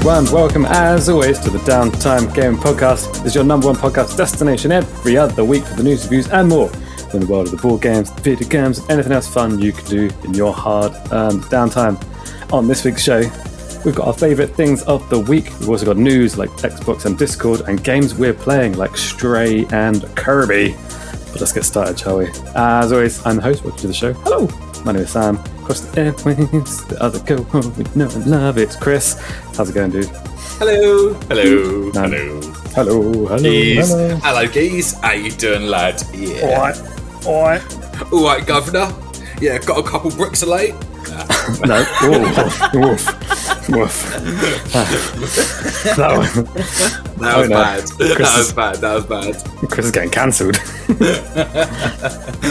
everyone? Welcome, as always, to the Downtime Game Podcast. This is your number one podcast destination every other week for the news, reviews, and more in the world of the board games, video games, anything else fun you can do in your hard-earned downtime. On this week's show, we've got our favourite things of the week. We've also got news like Xbox and Discord, and games we're playing like Stray and Kirby. But let's get started, shall we? As always, I'm the host. Welcome to the show. Hello, my name is Sam. Across the airwaves, the other go home. We know and love it. Chris, how's it going, dude? Hello. Hello. Um, hello. Hello, hello, Geese. hello. Hello, geese. How you doing, lad? Yeah. Alright, alright. All right, governor. Yeah, got a couple bricks of late. No, woof, woof, woof. that one. That Oh, was no. bad. That was is- bad. That was bad. Chris is getting cancelled.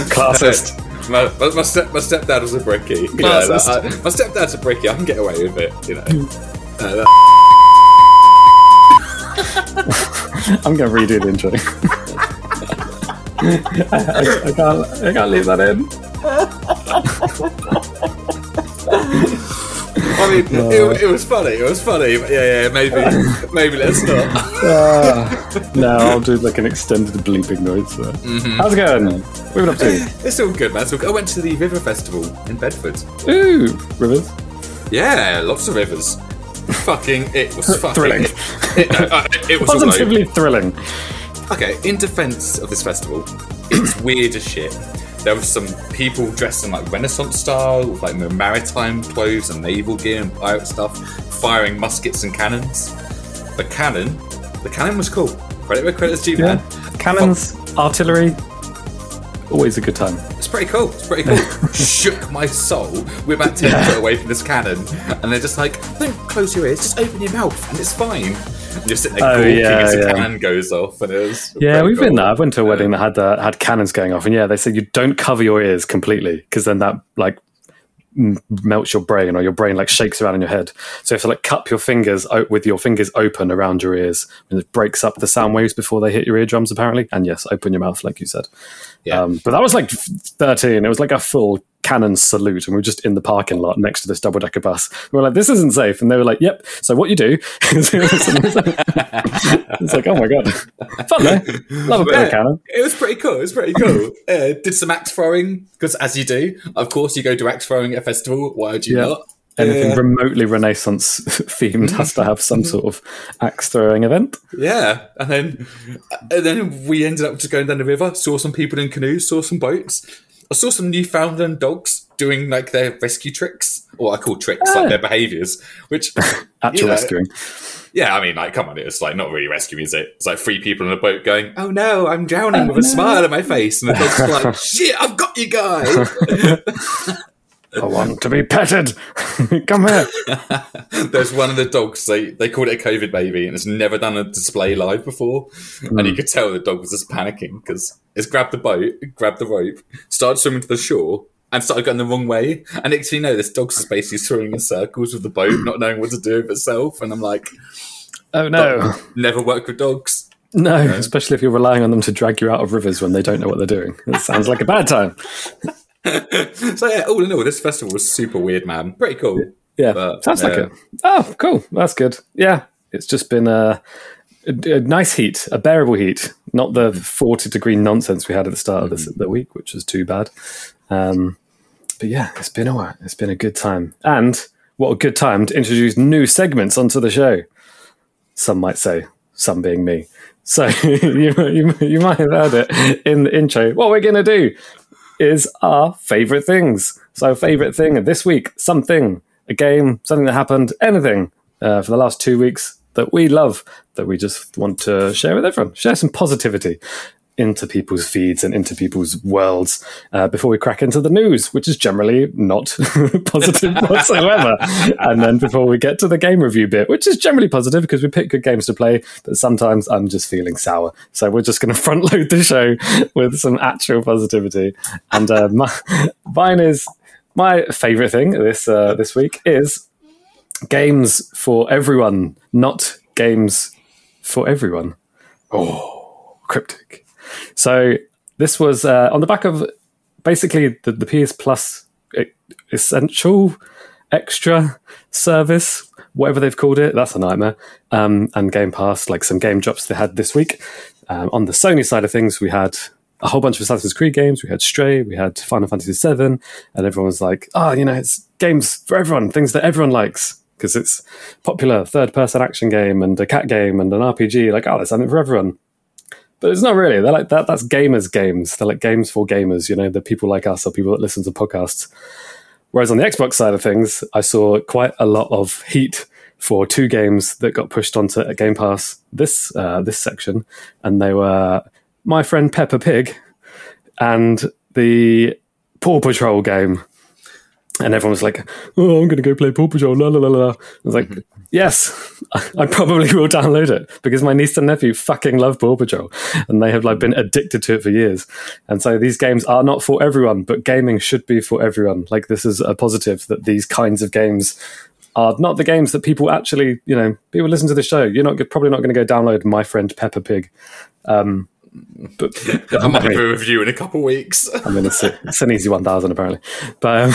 Classist. My, my, my, step, my stepdad was a brickie. You know, Classist. I- my stepdad's a brickie. I can get away with it. You know. Uh, that- I'm going to redo the intro. I, I, I can't. I can't leave that in. I mean, it, it was funny. It was funny. But yeah, yeah. Maybe, maybe let's not. Uh, no, I'll do like an extended bleeping noise. There. How's it going? What have been up to? It's all good, man. It's all good. I went to the River Festival in Bedford. Ooh, rivers. Yeah, lots of rivers. fucking, it was fucking Thrilling. It, no, uh, it was. Positively thrilling. Okay, in defense of this festival, it's weird as shit. There were some people dressed in like Renaissance style, with like maritime clothes and naval gear and pirate stuff, firing muskets and cannons. The cannon, the cannon was cool. Credit where credit's due, Yeah. man. Cannons, artillery. Always a good time. It's pretty cool. It's pretty cool. Shook my soul. We're about 10 foot away from this cannon. And they're just like, don't close your ears, just open your mouth and it's fine. You're sitting there Oh, yeah, as yeah. cannon goes off. And it was Yeah, we've been there. I went to a wedding that had uh, had cannons going off, and yeah, they said you don't cover your ears completely because then that like melts your brain, or your brain like shakes around in your head. So you have to like cup your fingers o- with your fingers open around your ears, and it breaks up the sound waves before they hit your eardrums. Apparently, and yes, open your mouth like you said. Yeah. Um, but that was like thirteen. It was like a full cannon salute, and we were just in the parking lot next to this double decker bus. We were like, "This isn't safe," and they were like, "Yep." So what you do? it's like, oh my god, fun though. Love a bit of cannon. It was pretty cool. It was pretty cool. uh, did some axe throwing because, as you do, of course, you go to axe throwing at a festival. Why would you Yeah. not? Anything Yeah. remotely Renaissance themed has to have some sort of axe throwing event. Yeah, and then and then we ended up just going down the river. Saw some people in canoes. Saw some boats. I saw some Newfoundland dogs doing like their rescue tricks, or I call tricks Ah. like their behaviours. Which Actual you know, rescuing. Yeah, I mean, like, come on, it's like not really rescue, is it? It's like three people in a boat going, "Oh no, I'm drowning," with a smile on my face, and the dog's like, "Shit, I've got you guys." I want to be petted. Come here. There's one of the dogs. They they called it a COVID baby, and it's never done a display live before. And you hmm. could tell the dog was just panicking because it's grabbed the boat, grabbed the rope, started swimming to the shore, and started going the wrong way. And next you know, this dog's just basically swimming in circles with the boat, not knowing what to do with itself. And I'm like, Oh no. never work with dogs. No, especially if you're relying on them to drag you out of rivers when they don't know what they're doing. It sounds like a bad time. So yeah, all in all, this festival was super weird, man. Pretty cool. Yeah, But, sounds like it. Oh, cool. That's good. Yeah, it's just been a, a, a nice heat, a bearable heat, not the 40 degree nonsense we had at the start of this, the week, which was too bad. Um, but yeah, it's been a while. It's been a good time. And what a good time to introduce new segments onto the show. Some might say, some being me. So you, you, you might have heard it in the intro. What we're going to do is our favorite things. So, favorite thing of this week, something, a game, something that happened, anything uh, for the last two weeks that we love, that we just want to share with everyone, share some positivity into people's feeds and into people's worlds uh, before we crack into the news, which is generally not positive whatsoever. and then before we get to the game review bit, which is generally positive because we pick good games to play, but sometimes I'm just feeling sour. So we're just going to front load the show with some actual positivity. And uh, my, mine is my favorite thing this uh, this week is games for everyone, not games for everyone. Oh, cryptic. So this was uh, on the back of basically the, the PS Plus essential extra service, whatever they've called it. That's a nightmare. Um, and Game Pass, like some game drops they had this week. Um, on the Sony side of things, we had a whole bunch of Assassin's Creed games. We had Stray, we had Final Fantasy VII, and everyone was like, "Oh, you know, it's games for everyone, things that everyone likes." Because it's popular third-person action game and a cat game and an RPG. Like, oh, there's something for everyone but it's not really. They're like that. That's gamers' games. They're like games for gamers. You know, the people like us or people that listen to podcasts. Whereas on the Xbox side of things, I saw quite a lot of heat for two games that got pushed onto a Game Pass this uh, this section, and they were My Friend Peppa Pig and the Paw Patrol game. And everyone was like, "Oh, I'm going to go play Paw Patrol." La la la la. I was like, "Yes, I probably will download it because my niece and nephew fucking love Paw Patrol, and they have like been addicted to it for years. And so these games are not for everyone, but gaming should be for everyone. Like this is a positive that these kinds of games are not the games that people actually, you know, people listen to the show. You're not probably not going to go download My Friend Peppa Pig. Um, I might have a review in a couple of weeks. I mean, it's, a, it's an easy 1000 apparently. But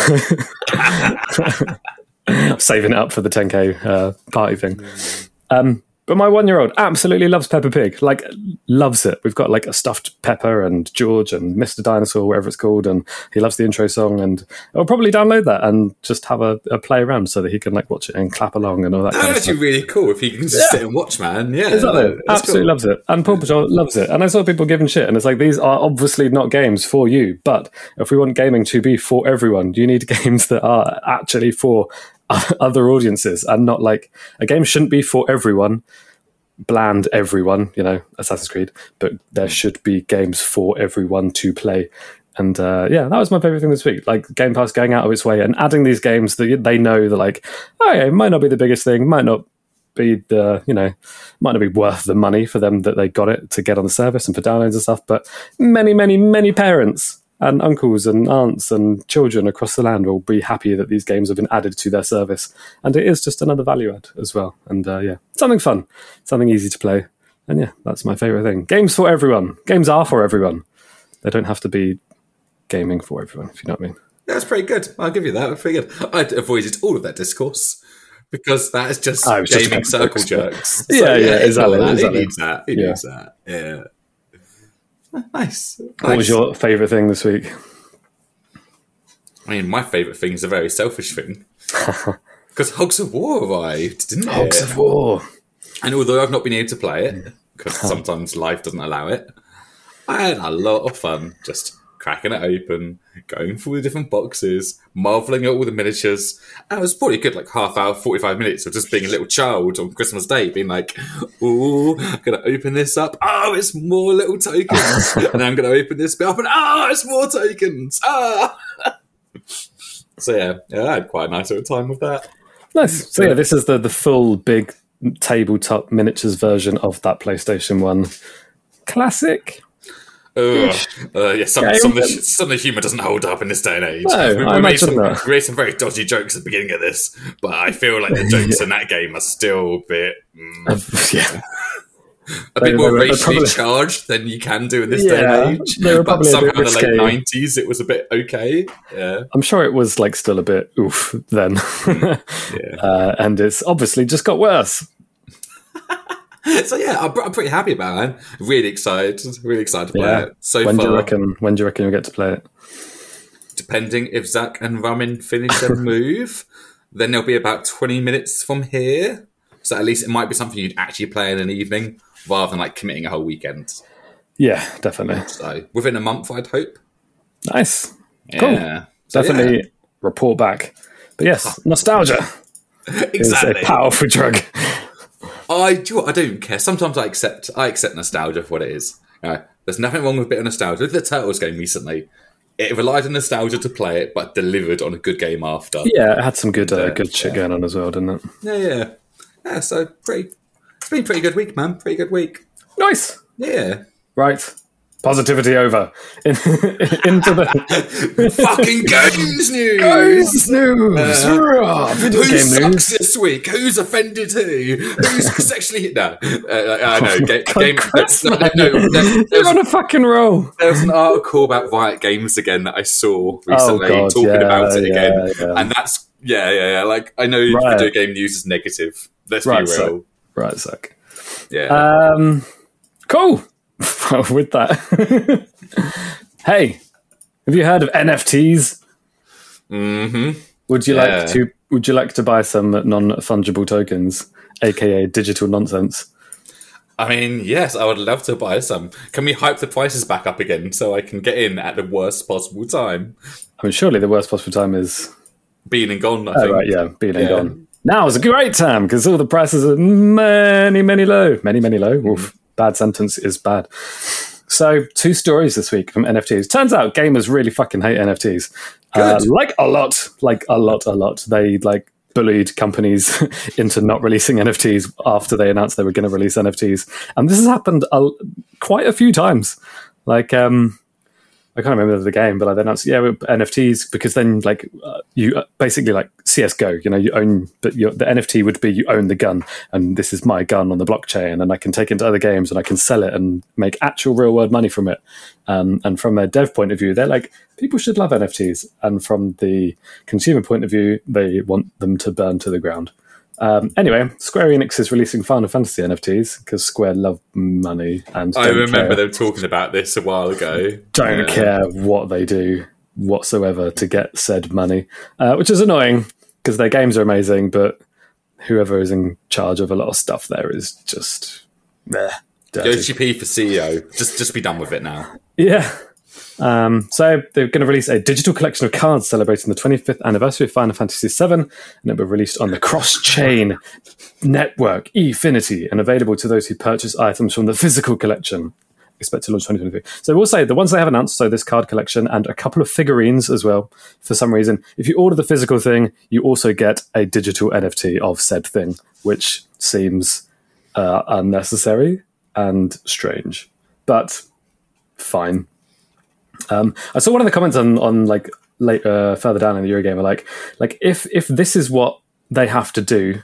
um, saving it up for the 10k uh, party thing. Um, but my one year old absolutely loves Peppa Pig, like loves it. We've got like a stuffed Peppa and George and Mr. Dinosaur, whatever it's called, and he loves the intro song. And I'll probably download that and just have a, a play around so that he can like watch it and clap along and all that. That's kind of actually stuff. really cool if he can just sit and watch, man. Yeah, Exactly. no, Absolutely cool. loves it. And Paw Patrol loves it. And I saw people giving shit, and it's like, these are obviously not games for you. But if we want gaming to be for everyone, you need games that are actually for other audiences and not like a game shouldn't be for everyone, bland everyone, you know, Assassin's Creed, but there should be games for everyone to play. And uh, yeah, that was my favorite thing this week. Like Game Pass going out of its way and adding these games that they know that, like, oh yeah, it might not be the biggest thing, might not be the you know might not be worth the money for them that they got it to get on the service and for downloads and stuff but many many many parents and uncles and aunts and children across the land will be happy that these games have been added to their service and it is just another value add as well and uh, yeah something fun something easy to play and yeah that's my favorite thing games for everyone games are for everyone they don't have to be gaming for everyone if you know what i mean That's pretty good. I'll give you that. That's pretty good. I avoided all of that discourse because that is just Oh, was just gaming circle books. jerks. Yeah, yeah, exactly, He exactly. needs that. He Yeah. needs that. Yeah. Nice. what was your favorite thing this week I mean, my favourite thing is a very selfish thing. Because Hogs of War arrived, didn't Hogs it? of War. And although I've not been able to play it, because sometimes life doesn't allow it, I had a lot of fun just cracking it open, going through the different boxes, marveling at all the miniatures. And it was probably a good like half hour, 45 minutes of just being a little child on Christmas Day, being like, ooh, I'm going to open this up. Oh, it's more little tokens. and then I'm going to open this bit up and, oh, it's more tokens. Ah. so yeah, yeah, I had quite a nice little time with that. Nice. So yeah, this is the the full big tabletop miniatures version of that PlayStation One classic. Ugh. Uh, yeah, some, some, of the, some of the humour doesn't hold up in this day and age. No, we, I we made some, not. we made some very dodgy jokes at the beginning of this, but I feel like the jokes in that game are still a bit, mm, yeah, a They- bit more they were- racially probably- charged than you can do in this day and age. they were but somehow in the late nineties, it was a bit okay. Yeah, I'm sure it was like still a bit oof then, yeah. uh, and it's obviously just got worse. so yeah, I'm, I'm pretty happy about it. man. Really excited, really excited to play Yeah. it. So when far, do you reckon? When do you reckon you'll get to play it? depending if Zach and Ramin finish their move, then there'll be about 20 minutes from here. So at least it might be something you'd actually play in an evening rather than like committing a whole weekend. Yeah, definitely. So within a month, I'd hope. Nice. Cool. Yeah. Definitely report back. But yes, nostalgia yeah, is exactly. a powerful drug. I do. what, I don't care. Sometimes I accept. I accept nostalgia for what it is. You know, there's nothing wrong with a bit of nostalgia. Look at the Turtles game recently. It relied on nostalgia to play it, but delivered on a good game after. Yeah, it had some good uh, good shit yeah. going on as well, didn't it? yeah, yeah. Yeah, So pretty. It's been a pretty good week, man. Pretty good week. Nice. Yeah. Right. Positivity over. In, into the Fucking games news. Games news. Hurrah! Video Who game sucks news. this week? Who's offended who? Who's sexually no? Uh, I know. Ga- game. Chris, no, no, no, there You're on a fucking roll. there was an article about Riot Games again that I saw recently Oh, God, talking yeah, about it again, yeah, yeah. and that's Yeah, yeah, yeah. Like I know Right. video game news is negative. Let's Right, be real. so- Right, sec. yeah. Um, cool. With that, hey, have you heard of NFTs? hmm Would you Yeah. like to? Would you like to buy some non fungible tokens, aka digital nonsense? I mean, yes, I would love to buy some. Can we hype the prices back up again so I can get in at the worst possible time? I mean, surely the worst possible time is Being and gone, I oh, think. right, yeah, being and gone. Now is a great time because all the prices are many, many low, many, many low. Mm-hmm. Oof, bad sentence is bad. So, two stories this week from NFTs. Turns out gamers really fucking hate NFTs. Uh, like a lot, like a lot, a lot. They like bullied companies into not releasing NFTs after they announced they were going to release NFTs, and this has happened a, quite a few times. Like, um, I can't remember the game, but I then announced, yeah, NFTs because then like uh, you uh, basically like CS:GO, you know, you own, but the NFT would be you own the gun, and this is my gun on the blockchain, and I can take it into other games and I can sell it and make actual real world money from it. Um, and from a dev point of view, they're like people should love NFTs, and from the consumer point of view, they want them to burn to the ground. Um, anyway, Square Enix is releasing Final Fantasy NFTs because Square love money and I remember care them talking about this a while ago. don't Yeah. care what they do whatsoever to get said money, uh, which is annoying because their games are amazing, but whoever is in charge of a lot of stuff there is just meh, dirty. For CEO. Just, just be done with it now. Yeah. Um, so they're going to release a digital collection of cards celebrating the 25th anniversary of Final Fantasy VII, and it will be released on the cross-chain network Efinity and available to those who purchase items from the physical collection. Expect to launch 2023. So we'll say the ones they have announced, so this card collection and a couple of figurines as well. For some reason, if you order the physical thing, you also get a digital NFT of said thing, which seems uh, unnecessary and strange, but fine. Um, I saw one of the comments on on like later further down in the Eurogamer, like like if if this is what they have to do,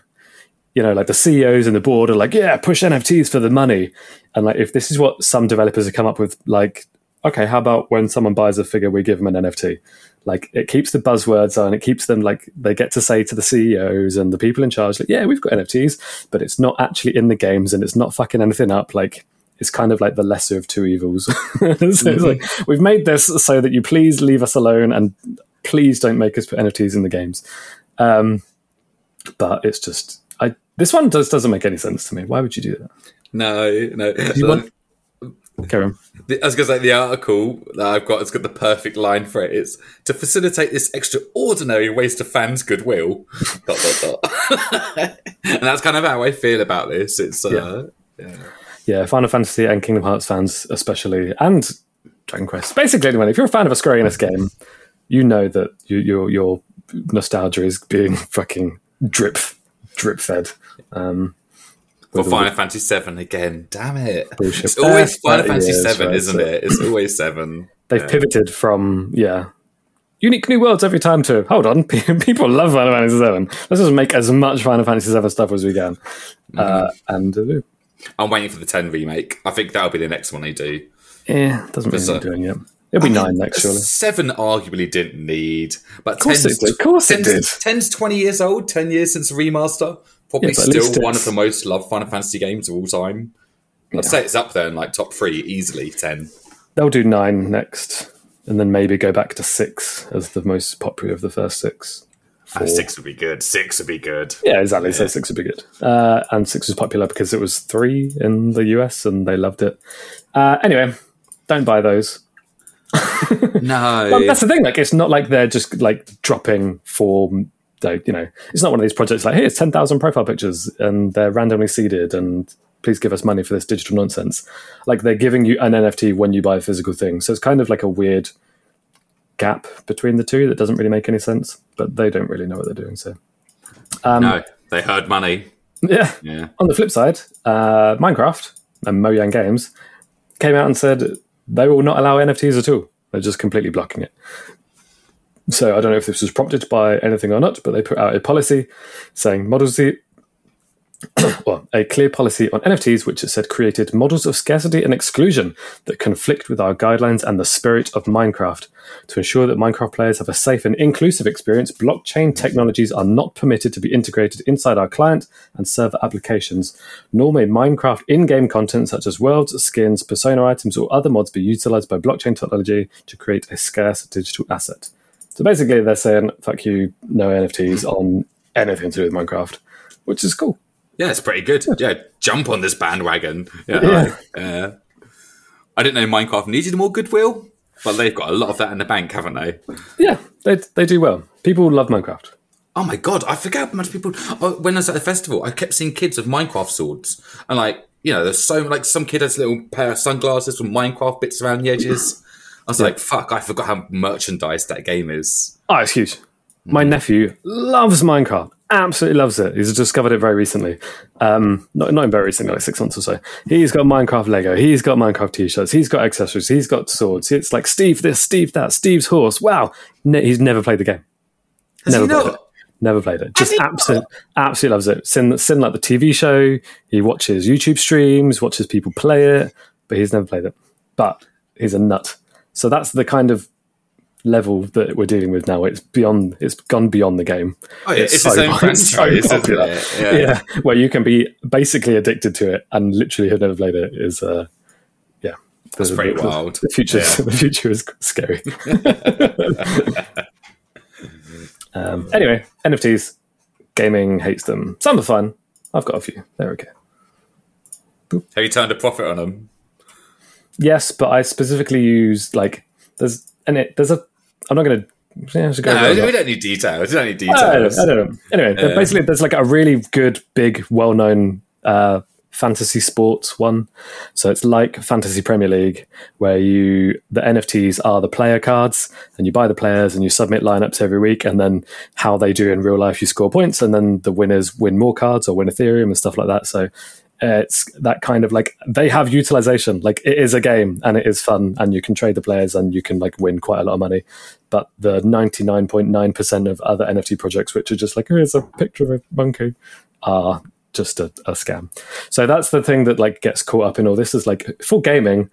you know, like the CEOs and the board are like, yeah, push NFTs for the money, and like if this is what some developers have come up with, like, okay, how about when someone buys a figure, we give them an NFT. Like it keeps the buzzwords on, it keeps them like they get to say to the CEOs and the people in charge, like, yeah, we've got NFTs, but it's not actually in the games and it's not fucking anything up. Like it's kind of like the lesser of two evils. so it's like we've made this so that you please leave us alone and please don't make us put NFTs in the games. Um, but it's just I this one just doesn't make any sense to me. Why would you do that? No, no. you want- Karen. The- I was going to say the article that I've got has got the perfect line for it. It's to facilitate this extraordinary waste of fans' goodwill. dot, dot, dot. and that's kind of how I feel about this. It's uh, Yeah, Final Fantasy and Kingdom Hearts fans especially, and Dragon Quest. Basically, anyone. If you're a fan of a Square Enix game, you know that you, your your nostalgia is being fucking drip drip fed. Um, for all Final Fantasy Seven again. Damn it! Bullshit. It's always Final 30 Fantasy Seven, right, isn't so- it? It's always seven. They've pivoted from yeah, unique new worlds every time to hold on. People love Final Fantasy Seven. Let's just make as much Final Fantasy Seven stuff as we can, uh, and uh, I'm waiting for the ten remake. I think that'll be the next one they do. yeah, doesn't So- need doing it. It'll be nine next surely. Seven arguably didn't need, but of course it did. Of course it did. 10's 20 years old, 10 years since remaster. Probably Yeah, but at least still one of the most loved Final Fantasy games of all time. I'd say it's up there in like top three easily. 10. They'll do nine next, and then maybe go back to six as the most popular of the first six. Ah, six would be good. Six would be good. Yeah, exactly. So six would be good. Uh, and six was popular because it was three in the US and they loved it. Uh, anyway, don't buy those. No. Well, that's the thing. Like, it's not like they're just like dropping for, like, you know, it's not one of these projects like, here's 10,000 profile pictures and they're randomly seeded and please give us money for this digital nonsense. Like, they're giving you an NFT when you buy a physical thing. So it's kind of like a weird gap between the two that doesn't really make any sense, but they don't really know what they're doing. So, no. They heard money. yeah. Yeah. On the flip side, uh, Minecraft and Mojang Games came out and said they will not allow NFTs at all. They're just completely blocking it. So I don't know if this was prompted by anything or not, but they put out a policy saying models well, a clear policy on NFTs, which it said created models of scarcity and exclusion that conflict with our guidelines and the spirit of Minecraft. To ensure that Minecraft players have a safe and inclusive experience, blockchain technologies are not permitted to be integrated inside our client and server applications, nor may Minecraft in game content such as worlds, skins, persona items, or other mods be utilized by blockchain technology to create a scarce digital asset. So basically, they're saying, fuck you, no NFTs on anything to do with Minecraft, which is cool. Yeah, it's pretty good. Yeah, jump on this bandwagon. Yeah. Yeah. Uh, I didn't know Minecraft needed more goodwill, but they've got a lot of that in the bank, haven't they? Yeah, they, they do well. People love Minecraft. Oh my god, I forget how much people. Oh, when I was at the festival, I kept seeing kids with Minecraft swords, and like you know, there's so like some kid has a little pair of sunglasses with Minecraft bits around the edges. I was like, fuck, I forgot how merchandise that game is. Oh, it's huge. My nephew loves Minecraft. Absolutely loves it. He's discovered it very recently. Um, not, not very recently, like six months or so. He's got Minecraft Lego. He's got Minecraft t-shirts. He's got accessories. He's got swords. It's like Steve this, Steve that, Steve's horse. Wow. Ne- he's never played the game. Has Never played not? it. Never played it. Just absolutely, absolutely loves it. Seen, seen like the TV show. He watches YouTube streams, watches people play it, but he's never played it. But he's a nut. So that's the kind of level that we're dealing with now. It's beyond. It's gone beyond the game. Oh yeah, it's, so- its own so isn't popular. it? Yeah. Yeah. where you can be basically addicted to it and literally have never played it is. Uh, yeah, That's the, pretty the- wild. The future, Yeah. the future is scary. um, anyway, NFTs, gaming hates them. Some are fun. I've got a few. They're okay. Have you turned a profit on them? Yes, but I specifically use like there's and it there's a. I'm not going to. Yeah, I should go No, we don't need details. We don't need I don't, details. I don't know. Anyway, Yeah. basically, there's like a really good, big, well-known uh, fantasy sports one. So it's like Fantasy Premier League, where you the NFTs are the player cards, and you buy the players and you submit lineups every week, and then how they do in real life, you score points, and then the winners win more cards or win Ethereum and stuff like that. So uh, it's that kind of like they have utilization. Like it is a game and it is fun, and you can trade the players and you can like win quite a lot of money. But the ninety nine point nine percent of other NFT projects, which are just like here's a picture of a monkey, are just a, a scam. So that's the thing that like gets caught up in all this is like for gaming.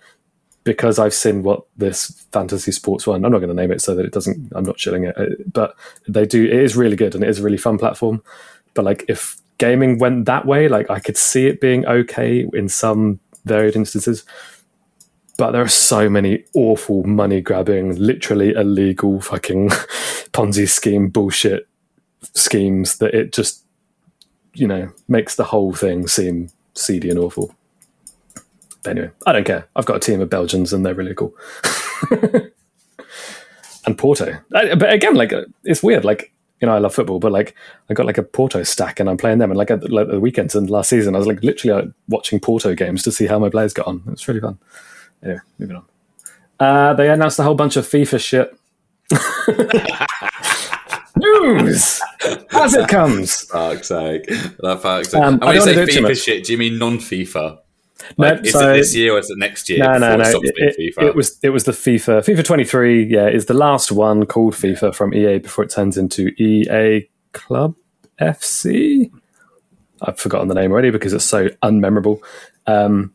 Because I've seen what this fantasy sports one, I'm not going to name it so that it doesn't. I'm not shilling it, uh, but they do. It is really good and it is a really fun platform. But like, if gaming went that way, like I could see it being okay in some varied instances. But there are so many awful money grabbing, literally illegal fucking Ponzi scheme bullshit schemes that it just, you know, makes the whole thing seem seedy and awful. But anyway, I don't care. I've got a team of Belgians and they're really cool. and Porto. But again, like uh, it's weird. Like you know, I love football, but like I got like a Porto stack and I'm playing them. And like at like, the weekends and last season, I was like literally like, watching Porto games to see how my players got on. It's really fun. Anyway, moving on. Uh, they announced a whole bunch of FIFA shit. News as it comes. Fuck's sake. That fuck's sake. Um, and I when you say wanna do it too FIFA shit, do you mean non FIFA? No, Like, is so- it this year or is it next year? No, no, no. It, It, it- FIFA? it was it was the FIFA FIFA 23. Yeah, is the last one called FIFA from EA before it turns into EA Club FC. I've forgotten the name already because it's so unmemorable. Um,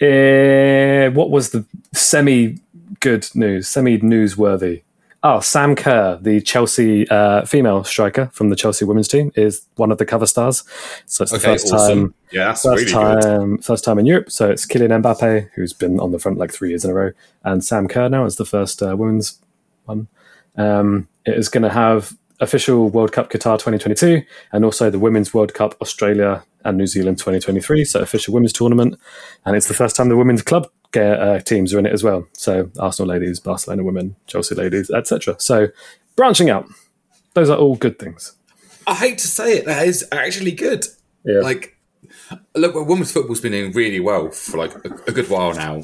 eh, what was the semi good news, semi newsworthy? Oh, Sam Kerr, the Chelsea uh, female striker from the Chelsea women's team, is one of the cover stars. So it's the okay, first awesome. time yeah, that's first really good. time, first time in Europe. So it's Kylian Mbappe, who's been on the front like three years in a row, and Sam Kerr now is the first uh, women's one. Um, it is going to have official World Cup Qatar 2022, and also the Women's World Cup Australia and New Zealand 2023. So official women's tournament, and it's the first time the women's club ga- uh, teams are in it as well. So Arsenal ladies, Barcelona women, Chelsea ladies, etc. So branching out, those are all good things. I hate to say it, that is actually good. Yeah. Like, look, well, women's football's been doing really well for like a, a good while now.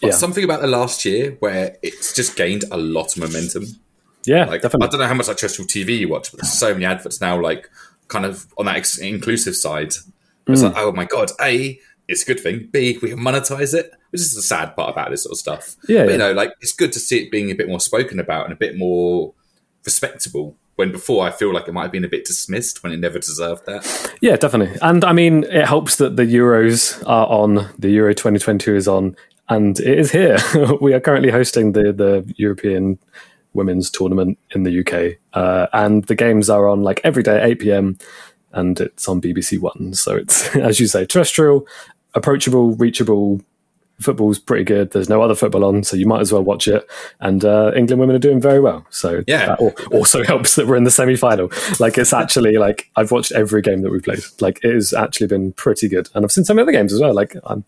But Yeah. something about the last year where it's just gained a lot of momentum. Yeah, Like, definitely. I don't know how much like terrestrial TV you watch, but there's so many adverts now, like kind of on that ex- inclusive side. It's Hmm. like, oh my god, a it's a good thing. B we can monetize it, which is the sad part about this sort of stuff. Yeah, but yeah. you know, like it's good to see it being a bit more spoken about and a bit more respectable. When before, I feel like it might have been a bit dismissed when it never deserved that. Yeah, definitely. And I mean, it helps that the Euros are on. The Euro 2022 is on, and it is here. we are currently hosting the the European women's tournament in the UK, uh, and the games are on like every day at 8 p.m. and it's on BBC One. So it's as you say, terrestrial, approachable, reachable. Football's pretty good. There's no other football on, so you might as well watch it. And uh, England women are doing very well. So Yeah. that also helps that we're in the semi-final. Like it's actually like I've watched every game that we played. Like it has actually been pretty good, and I've seen some other games as well. Like I'm,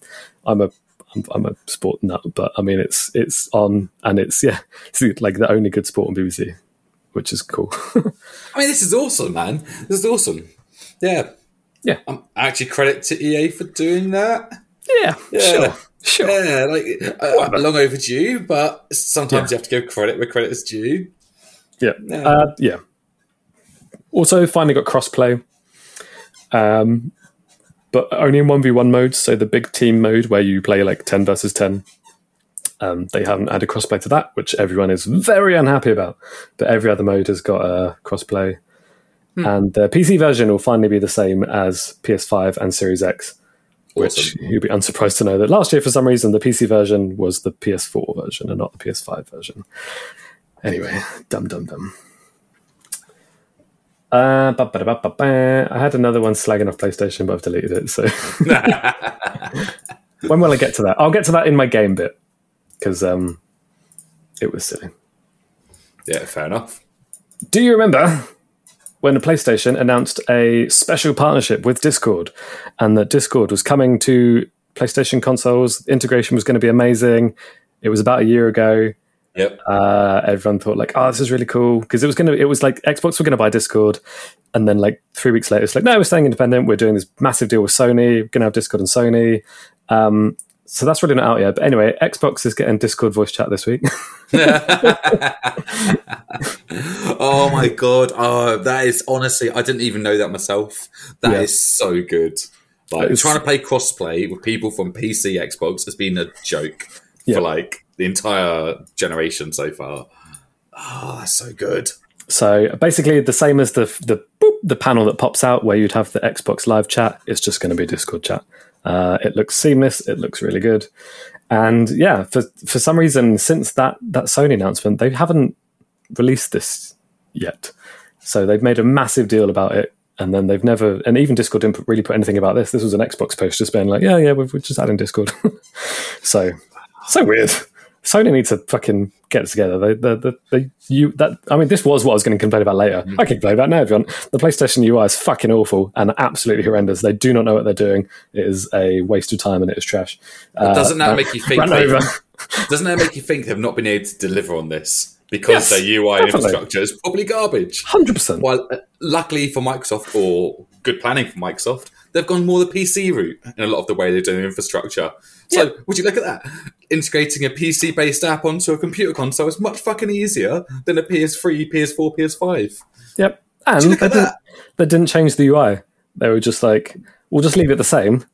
I'm a, I'm, I'm a sport nut, but I mean it's it's on and it's yeah, it's like the only good sport on BBC, which is cool. I mean, this is awesome, man. This is awesome. Yeah. Yeah. Um, actually, credit to EA for doing that. yeah, Yeah. sure, sure. Yeah, like uh, long overdue, but sometimes you have to give credit where credit is due. Yeah. Yeah. Uh, yeah. Also, finally got crossplay, um, but only in 1v1 mode. So, the big team mode where you play like 10 versus 10. Um, they haven't added crossplay to that, which everyone is very unhappy about. But every other mode has got uh, crossplay. And the PC version will finally be the same as PS5 and Series X, which Awesome. you'd be unsurprised to know that last year, for some reason, the PC version was the PS4 version and not the PS5 version. Anyway, dum dum dum. Uh. I had another one slagging off PlayStation, but I've deleted it. So when will I get to that? I'll get to that in my game bit because um, it was silly. Yeah, fair enough. Do you remember when the PlayStation announced a special partnership with Discord and that Discord was coming to PlayStation consoles? Integration was going to be amazing. It was about a year ago. Yep. uh, everyone thought like, oh, this is really cool because it was gonna, it was like Xbox were gonna buy Discord, and then like three weeks later, it's like, no, we're staying independent. We're doing this massive deal with Sony. We're gonna have Discord and Sony. Um, so that's really not out yet. But anyway, Xbox is getting Discord voice chat this week. oh my god! Oh, that is honestly, I didn't even know that myself. That is Yeah. so good. Like It's- trying to play crossplay with people from PC, Xbox has been a joke Yeah. for like the entire generation so far. Oh, that's so good. so basically, the same as the the boop, the panel that pops out where you'd have the Xbox live chat. It's just going to be Discord chat. Uh, it looks seamless. It looks really good. And yeah, for for some reason, since that that Sony announcement, they haven't released this yet. So they've made a massive deal about it, and then they've never, and even Discord didn't really put anything about this. This was an Xbox post just being like, yeah, yeah, we're, we're just adding Discord. so, so weird. Sony needs to fucking get it together. They, they, they, they, you, that, I mean, this was what I was going to complain about later. I can complain about now if you want. The PlayStation UI is fucking awful and absolutely horrendous. They do not know what they're doing. It is a waste of time and it is trash. Uh, Doesn't that uh, make you think? Doesn't that make you think they've not been able to deliver on this because Yes, their UI definitely. infrastructure is probably garbage? 100%. Well, uh, luckily for Microsoft, or good planning for Microsoft, they've gone more the PC route in a lot of the way they're doing infrastructure. So, Yeah. would you look at that? Integrating a PC based app onto a computer console is much fucking easier than a PS3, PS4, PS5. Yep. And they at didn't, that? they didn't change the UI. They were just like, we'll just leave it the same,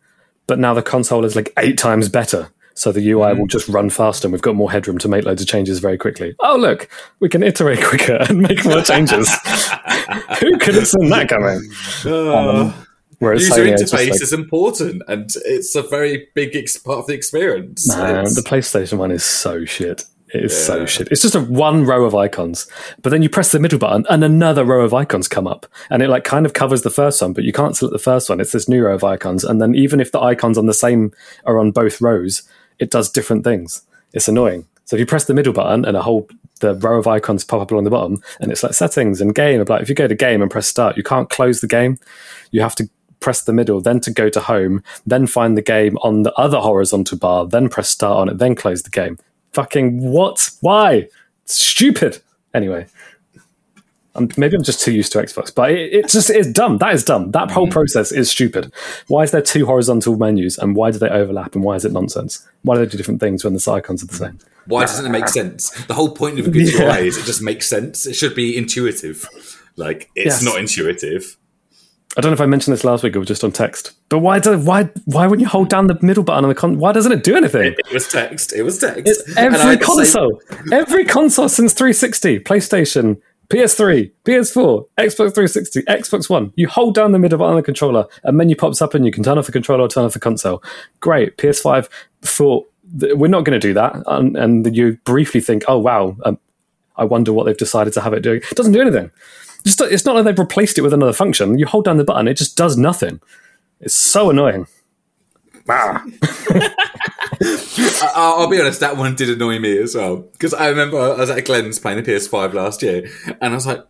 but now the console is like eight times better. So the UI Mm-hmm. will just run faster and we've got more headroom to make loads of changes very quickly. Oh, look, we can iterate quicker and make more changes. Who could have seen that coming? Um, whereas User Sony interface like, is important, and it's a very big ex- part of the experience. Man, It's- the PlayStation one is so shit. It is so shit. It's just a one row of icons, but then you press the middle button and another row of icons come up, and it like kind of covers the first one, but you can't select the first one. It's this new row of icons, and then even if the icons on the same are on both rows, it does different things. It's annoying. So if you press the middle button and a whole the row of icons pop up along the bottom, and it's like settings and game. Like if you go to game and press start, you can't close the game. You have to press the middle, then to go to home, then find the game on the other horizontal bar, then press start on it, then close the game. Fucking what? Why? It's stupid. Anyway, I'm, maybe I'm just too used to Xbox, but it, it just is dumb. That is dumb. That whole mm-hmm. process is stupid. Why is there two horizontal menus and why do they overlap and why is it nonsense? Why do they do different things when the icons are the same? Why doesn't it make sense? The whole point of a good Yeah. UI is it just makes sense. It should be intuitive. Like it's Yes. not intuitive. I don't know if I mentioned this last week or just on text, but why do why why wouldn't you hold down the middle button on the con? Why doesn't it do anything? It was text. It was text. It's every had the same- console, every console since 360, PlayStation, PS3, PS4, Xbox 360, Xbox One. You hold down the middle button on the controller, a menu pops up, and you can turn off the controller or turn off the console. Great. PS5 thought th- we're not going to do that, and, and you briefly think, oh wow, um, I wonder what they've decided to have it do. It doesn't do anything. Just, it's not like they've replaced it with another function. You hold down the button, it just does nothing. It's so annoying. Ah. I- I'll be honest, that one did annoy me as well. Because I remember I was at Glenn's playing the PS5 last year, and I was like,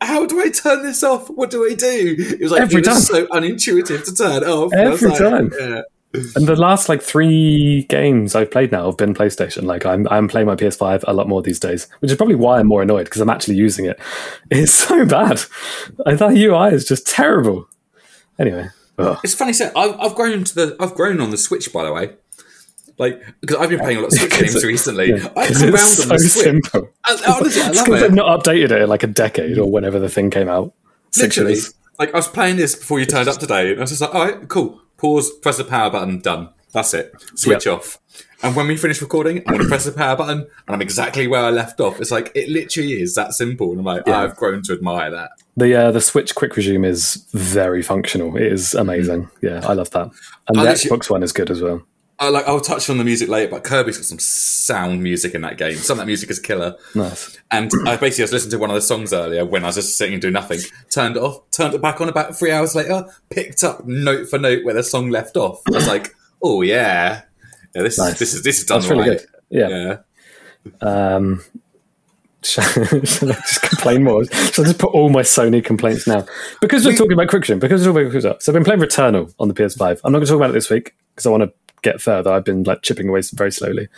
"How- do I turn this off? What do I do? It was like Every it was time. so unintuitive to turn off. Every like, time. Yeah. And the last like three games I've played now have been PlayStation. Like I'm I'm playing my PS5 a lot more these days, which is probably why I'm more annoyed because I'm actually using it. It's so bad. I thought UI is just terrible. Anyway, ugh. It's funny. So I've, I've grown to the. I've grown on the Switch, by the way. Like because I've been playing a lot of Switch games recently. Yeah, I've 'cause come it's round so on the Switch. simple. I, honestly, I It's love because it. they've not updated it in like a decade or whenever the thing came out. Literally, like I was playing this before you turned up today, and I was just like, "All right, cool." Pause, press the power button, done. That's it. Switch off. And when we finish recording, I'm going to press the power button, and I'm exactly where I left off. It's like it literally is that simple, and I'm like, Yeah. I've grown to admire that. The uh, the Switch quick resume is very functional. It is amazing. Yeah, I love that. And I the Xbox one is good as well. I like. I'll touch on the music later, but Kirby's got some sound music in that game. Some of that music is killer. Nice. And I basically just listened to one of the songs earlier when I was just sitting and doing nothing. Turned it off, turned it back on about three hours later, picked up note for note where the song left off. I was like, oh yeah. Yeah, this Nice. is this is this is done That's really right. good. Yeah. Yeah. Um, shall, shall I just complain more? Shall I just put all my Sony complaints now? Because we're talking about quick resume, because we're talking about quick resume. So I've been playing Returnal on the PS5. I'm not going to talk about it this week because I want to get further. I've been like chipping away very slowly.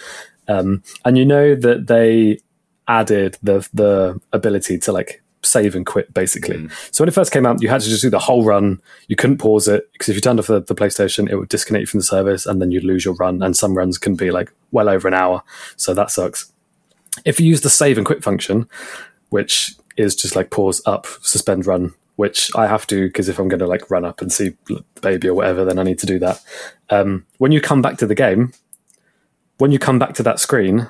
Um, and you know that they added the the ability to like save and quit basically. So when it first came out, you had to just do the whole run. You couldn't pause it because if you turned off the, the PlayStation, it would disconnect you from the service and then you'd lose your run. And some runs can be like well over an hour. So that sucks. If you use the save and quit function, which is just like pause up, suspend run, which I have to because if I'm going to like run up and see the baby or whatever, then I need to do that. Um, when you come back to the game, when you come back to that screen,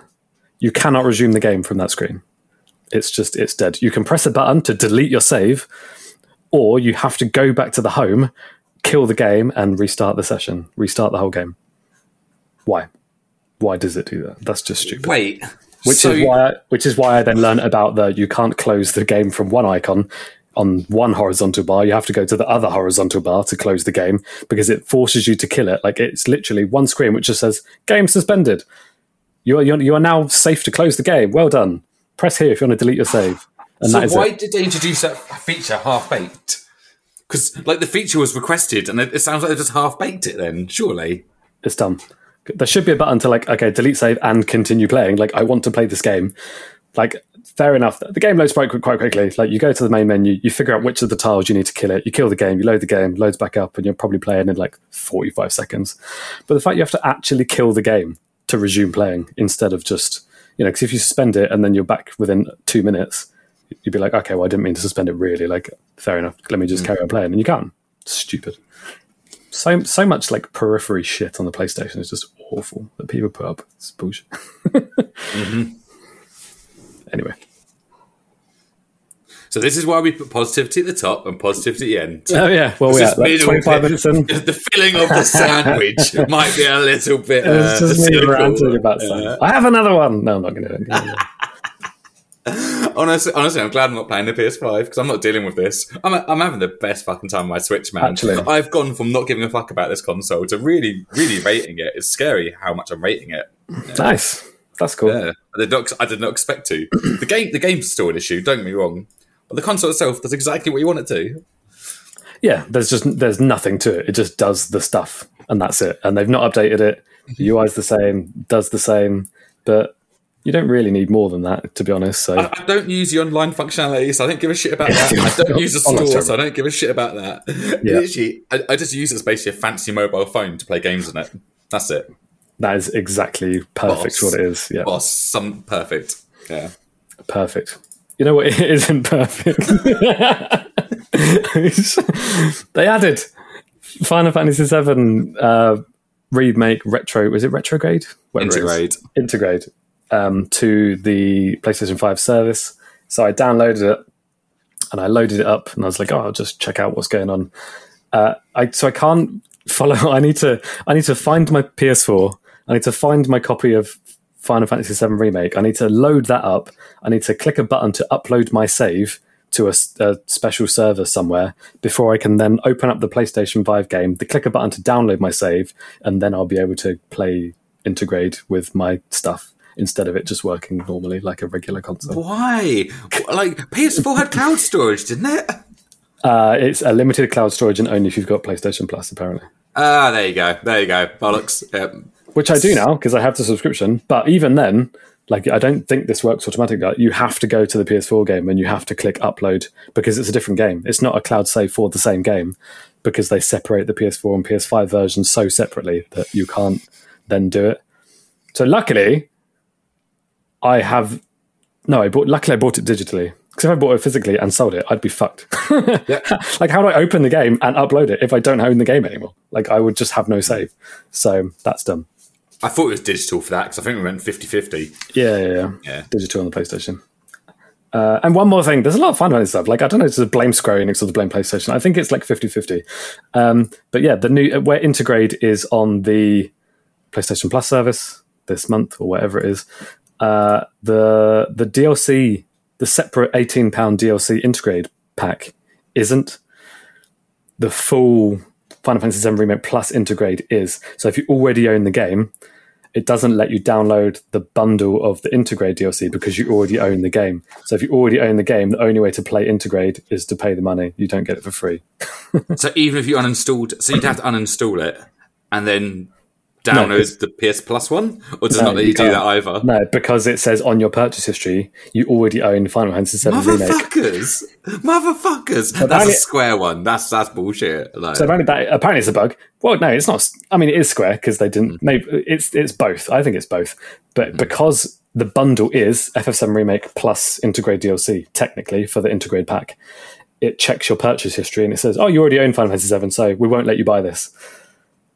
you cannot resume the game from that screen. It's just it's dead. You can press a button to delete your save, or you have to go back to the home, kill the game, and restart the session, restart the whole game. Why? Why does it do that? That's just stupid. Wait. Which so is why, which is why I then learned about the you can't close the game from one icon on one horizontal bar. You have to go to the other horizontal bar to close the game because it forces you to kill it. Like it's literally one screen which just says "game suspended." You are you are now safe to close the game. Well done. Press here if you want to delete your save. And So that is why it. did they introduce that feature half baked? Because like the feature was requested, and it, it sounds like they just half baked it. Then surely. It's done. There should be a button to like, okay, delete save and continue playing. Like, I want to play this game. Like, fair enough. The game loads quite, quite quickly. Like, you go to the main menu, you figure out which of the tiles you need to kill it, you kill the game, you load the game, loads back up, and you're probably playing in like 45 seconds. But the fact you have to actually kill the game to resume playing instead of just, you know, because if you suspend it and then you're back within two minutes, you'd be like, okay, well, I didn't mean to suspend it really. Like, fair enough. Let me just mm. carry on playing. And you can't. Stupid so so much like periphery shit on the PlayStation is just awful that people put up. It's bullshit. Mm-hmm. Anyway, So this is why we put positivity at the top and positivity at the end. oh yeah, well It's yeah, just like middle twenty five bit. minutes in. The filling of the sandwich might be a little bit. Uh, It's just me ranting about Yeah. I have another one. No, I'm not going to do it. Honestly, honestly, I'm glad I'm not playing the PS5 because I'm not dealing with this. I'm, I'm having the best fucking time on my Switch, man. Actually. I've gone from not giving a fuck about this console to really, really rating it. It's scary how much I'm rating it. nice. That's cool. Yeah, I did not. I did not expect to. the game, the game's still an issue. Don't get me wrong, but the console itself does exactly what you want it to. Yeah, there's just there's nothing to it. It just does the stuff, and that's it. And they've not updated it. Mm-hmm. The UI's the same, does the same, but you don't really need more than that, to be honest. So I, I don't use the online functionality, so I don't give a shit about that. I don't use the store, so I don't give a shit about that. Yeah. Literally, I, I just use it as basically a fancy mobile phone to play games on it. That's it. that is exactly perfect Boss. what it is. Yeah, Boss, some perfect. Yeah. perfect. You know what? It isn't perfect. they added Final Fantasy VII uh, remake retro. Was it retrograde? Whatever. Intergrade. Intergrade um, to the PlayStation Five service. So I downloaded it and I loaded it up, and I was like, "Oh, I'll just check out what's going on." Uh, I so I can't follow. I need to I need to find my PS4. I need to find my copy of Final Fantasy VII Remake. I need to load that up. I need to click a button to upload my save to a, a, special server somewhere before I can then open up the PlayStation 5 game, the click a button to download my save, and then I'll be able to play Intergrade with my stuff instead of it just working normally like a regular console. Why? Like PS4 had cloud storage, didn't it? Uh, it's a limited cloud storage and only if you've got PlayStation Plus, apparently. Ah, there you go. There you go. Bollocks. Yep. Which I do now because I have the subscription. But even then, like I don't think this works automatically. You have to go to the PS4 game and you have to click upload because it's a different game. It's not a cloud save for the same game because they separate the PS4 and PS5 versions so separately that you can't then do it. So luckily, I have no. I bought. Luckily, I bought it digitally. Because if I bought it physically and sold it, I'd be fucked. Yeah. like, how do I open the game and upload it if I don't own the game anymore? Like, I would just have no save. So that's done. I thought it was digital for that because I think we went 50 50. Yeah, yeah, yeah. Yeah. Digital on the PlayStation. Uh, and one more thing, there's a lot of fun this stuff. Like, I don't know, it's to blame Square Enix or to blame PlayStation. I think it's like 50 50. Um, but yeah, the new where Intergrade is on the PlayStation Plus service this month or whatever it is. Uh, the the DLC, the separate 18 pound DLC Intergrade pack isn't. The full Final Fantasy VII Remake Plus Intergrade is. So if you already own the game, it doesn't let you download the bundle of the Intergrade DLC because you already own the game. So if you already own the game, the only way to play Intergrade is to pay the money. You don't get it for free. So even if you uninstalled, so you'd have to uninstall it and then download it's- the PS Plus one? Or does No, not let you you, do that either? No, because it says on your purchase history you already own Final Fantasy VII Remake. Motherfuckers! Motherfuckers! That's a square one. That's that's bullshit. Like, So apparently, that, apparently it's a bug. Well, no, it's not. I mean, it is Square because they didn't. Hmm. Maybe it's it's both. I think it's both. But hmm. because the bundle is FF7 Remake plus Intergrade DLC, technically for the Intergrade pack, it checks your purchase history and it says, "Oh, you already own Final Fantasy VII, so we won't let you buy this."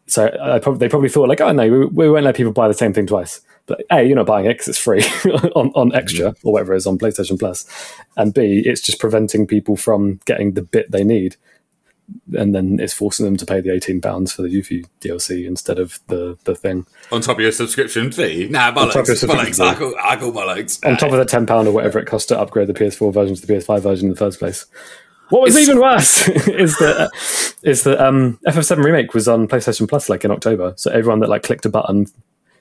So I probably, they probably thought like, "Oh no, we, we won't let people buy the same thing twice." But a, you're not buying it because it's free on, on extra or whatever it is on PlayStation Plus, and b, it's just preventing people from getting the bit they need and then it's forcing them to pay the eighteen pounds for the Yuffie DLC instead of the the thing on top of your subscription fee? Nah, bollocks. top of your subscription bollocks. I call, I call bollocks. on top of the ten pound or whatever it cost to upgrade the PS4 version to the PS5 version in the first place. What was It's- even worse is that is that um, FF7 remake was on PlayStation Plus like in October, so everyone that like clicked a button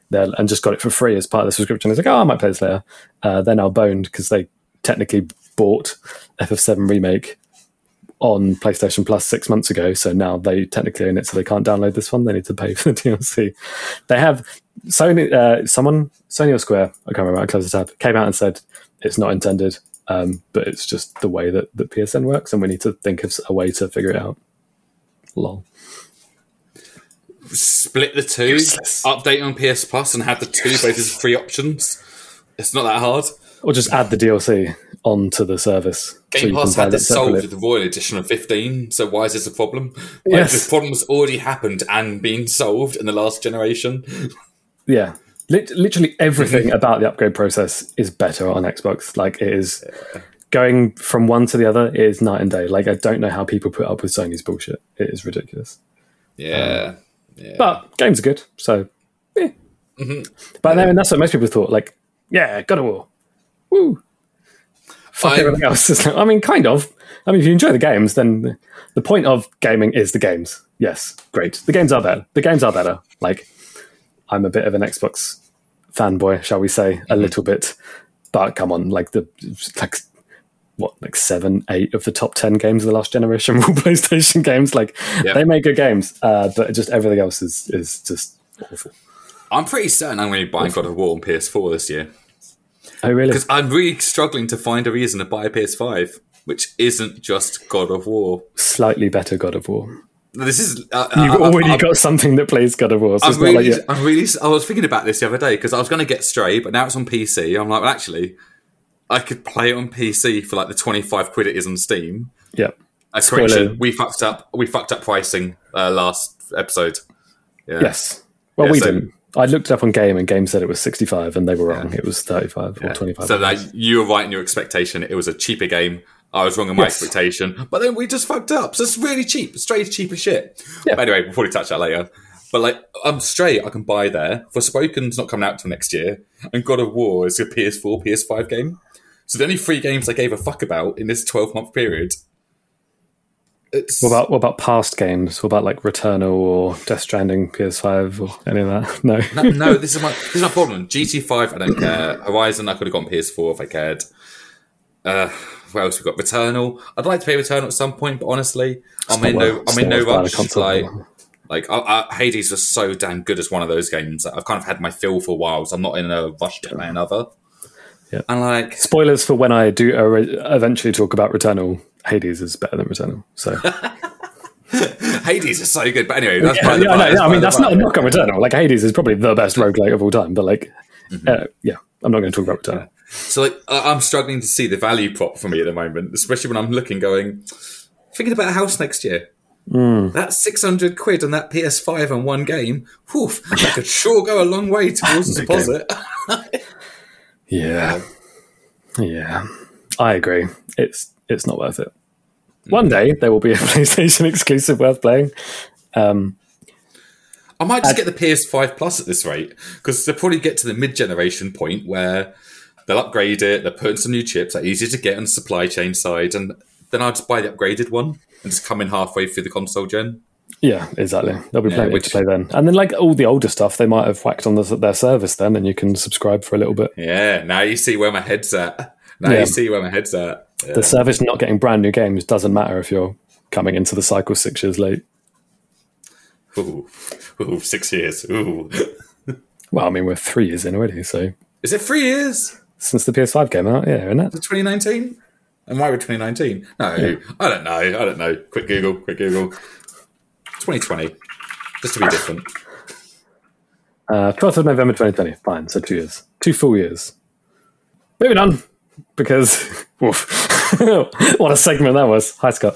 there and just got it for free as part of the subscription is like, oh, I might play this later. Uh, they're now boned because they technically bought FF7 remake on PlayStation Plus six months ago, so now they technically own it, so they can't download this one. They need to pay for the DLC. They have Sony, uh, someone, Sony or Square, I can't remember. I closed the tab. Came out and said it's not intended, um, but it's just the way that, that PSN works, and we need to think of a way to figure it out. Long Split the two, Useless. update on PS Plus, and have the two both as free options. It's not that hard. Or just add the DLC onto the service. Game you Pass had this solved with the Royal Edition of 15, so why is this a problem? Like, Yes. This problem's already happened and been solved in the last generation. Yeah. Lit- literally everything mm-hmm. about the upgrade process is better on Xbox. Like it is going from one to the other is night and day. Like I don't know how people put up with Sony's bullshit. It is ridiculous. Yeah. Um, yeah. But games are good, so yeah. Mm-hmm. But then that's what most people thought. Like, yeah, God of War, woo. Fuck I'm- everything else. I mean, kind of. I mean, if you enjoy the games, then the point of gaming is the games. Yes, great. The games are better. The games are better. Like, I'm a bit of an Xbox fanboy, shall we say, a little bit. But come on, like the like what like seven, eight of the top ten games of the last generation were PlayStation games. Like Yeah. they make good games, uh, but just everything else is is just awful. I'm pretty certain I'm going to be buying God of War on PS4 this year. Oh really? Because I'm really struggling to find a reason to buy a PS5, which isn't just God of War. Slightly better God of War. This is. Uh, You've I- I- already I'm- got something that plays God of War. So I'm really, like I'm really. I was thinking about this the other day because I was going to get Stray, but now it's on PC. I'm like, well, actually, I could play it on PC for like the 25 quid it is on Steam. yeah. Spoiler. correction: we fucked up. We fucked up pricing uh, last episode. Yeah. Yes. Well, Yeah, we so- didn't. I looked it up on Game, and Game said it was 65, and they were wrong. It was 35 or 25. So like you were right in your expectation. It was a cheaper game. I was wrong in my Yes. expectation, but then we just fucked up. So it's really cheap, straight cheap as shit. Yeah. But anyway, we'll probably touch that later. But like, I'm straight. I can buy there. Forspoken's not coming out till next year, and God of War is a PS4, PS5 game. So the only three games I gave a fuck about in this 12 month period. It's What about what about past games? What about like Returnal or Death Stranding PS5 or any of that? No. no, no, this is my this is my problem. GT5, I don't care. Horizon, I could have gone PS4 if I cared. Uh, what else we've got? Returnal. I'd like to play Returnal at some point, but honestly, I'm in no, I'm in no worth buying a rush. Like, like I, I, Hades was so damn good as one of those games I've kind of had my fill for a while, so I'm not in a rush to play another. Yeah. And like, Spoilers for when I do eventually talk about Returnal. Hades is better than Returnal. So Hades is so good. But anyway, that's yeah, yeah, no, no, I mean that's not a knock on Returnal. Like Hades is probably the best roguelike of all time. But like, Mm-hmm. uh, yeah, I'm not going to talk about Returnal. So like, I'm struggling to see the value prop for me at the moment, especially when I'm looking, going, thinking about a house next year. Hmm. That's 600 quid on that PS5 and one game. Whew, that could sure go a long way towards a deposit. Yeah, yeah, I agree. It's it's not worth it. One day there will be a PlayStation exclusive worth playing. I might just get the PS5 Plus at this rate because they'll probably get to the mid-generation point where they'll upgrade it. They're putting some new chips that are easier to get on the supply chain side, and then I'll just buy the upgraded one and just come in halfway through the console gen. Yeah, exactly. There'll be plenty which- to play then. And then, like all the older stuff, they might have whacked on the, their service then, and you can subscribe for a little bit. Yeah, now you see where my head's at. Now Yeah. you see where my head's at. Yeah. The service not getting brand new games doesn't matter if you're coming into the cycle six years late. Ooh, ooh, six years. Ooh, Well, I mean, we're three years in already, so is it three years? Since the PS5 came out, yeah, isn't it? 2019? And why would 2019? No, I don't know. I don't know. Quick Google. Quick Google. 2020. Just to be different. Uh, 12th of November 2020. Fine, so two years. Two full years. Moving on, because, woof. what a segment that was. Hi, Scott.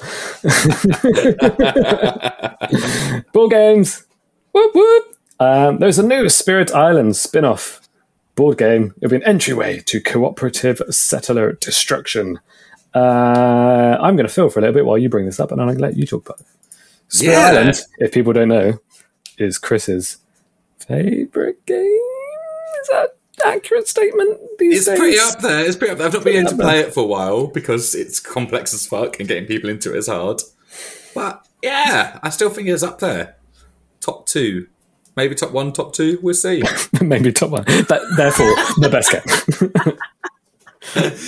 Board games. Whoop, whoop. Um, there's a new Spirit Island spin off board game. It'll be an entryway to cooperative settler destruction. Uh, I'm going to fill for a little bit while you bring this up, and I'm going to let you talk about it. Spirit Yeah. Island, if people don't know, is Chris's favorite game. Is that an accurate statement these It's days? pretty up there. It's pretty up there. I've not been able to there. play it for a while because it's complex as fuck and getting people into it is hard. But yeah, I still think it's up there. Top two. Maybe top one, top two. We'll see. Maybe top one. That, therefore, the best game.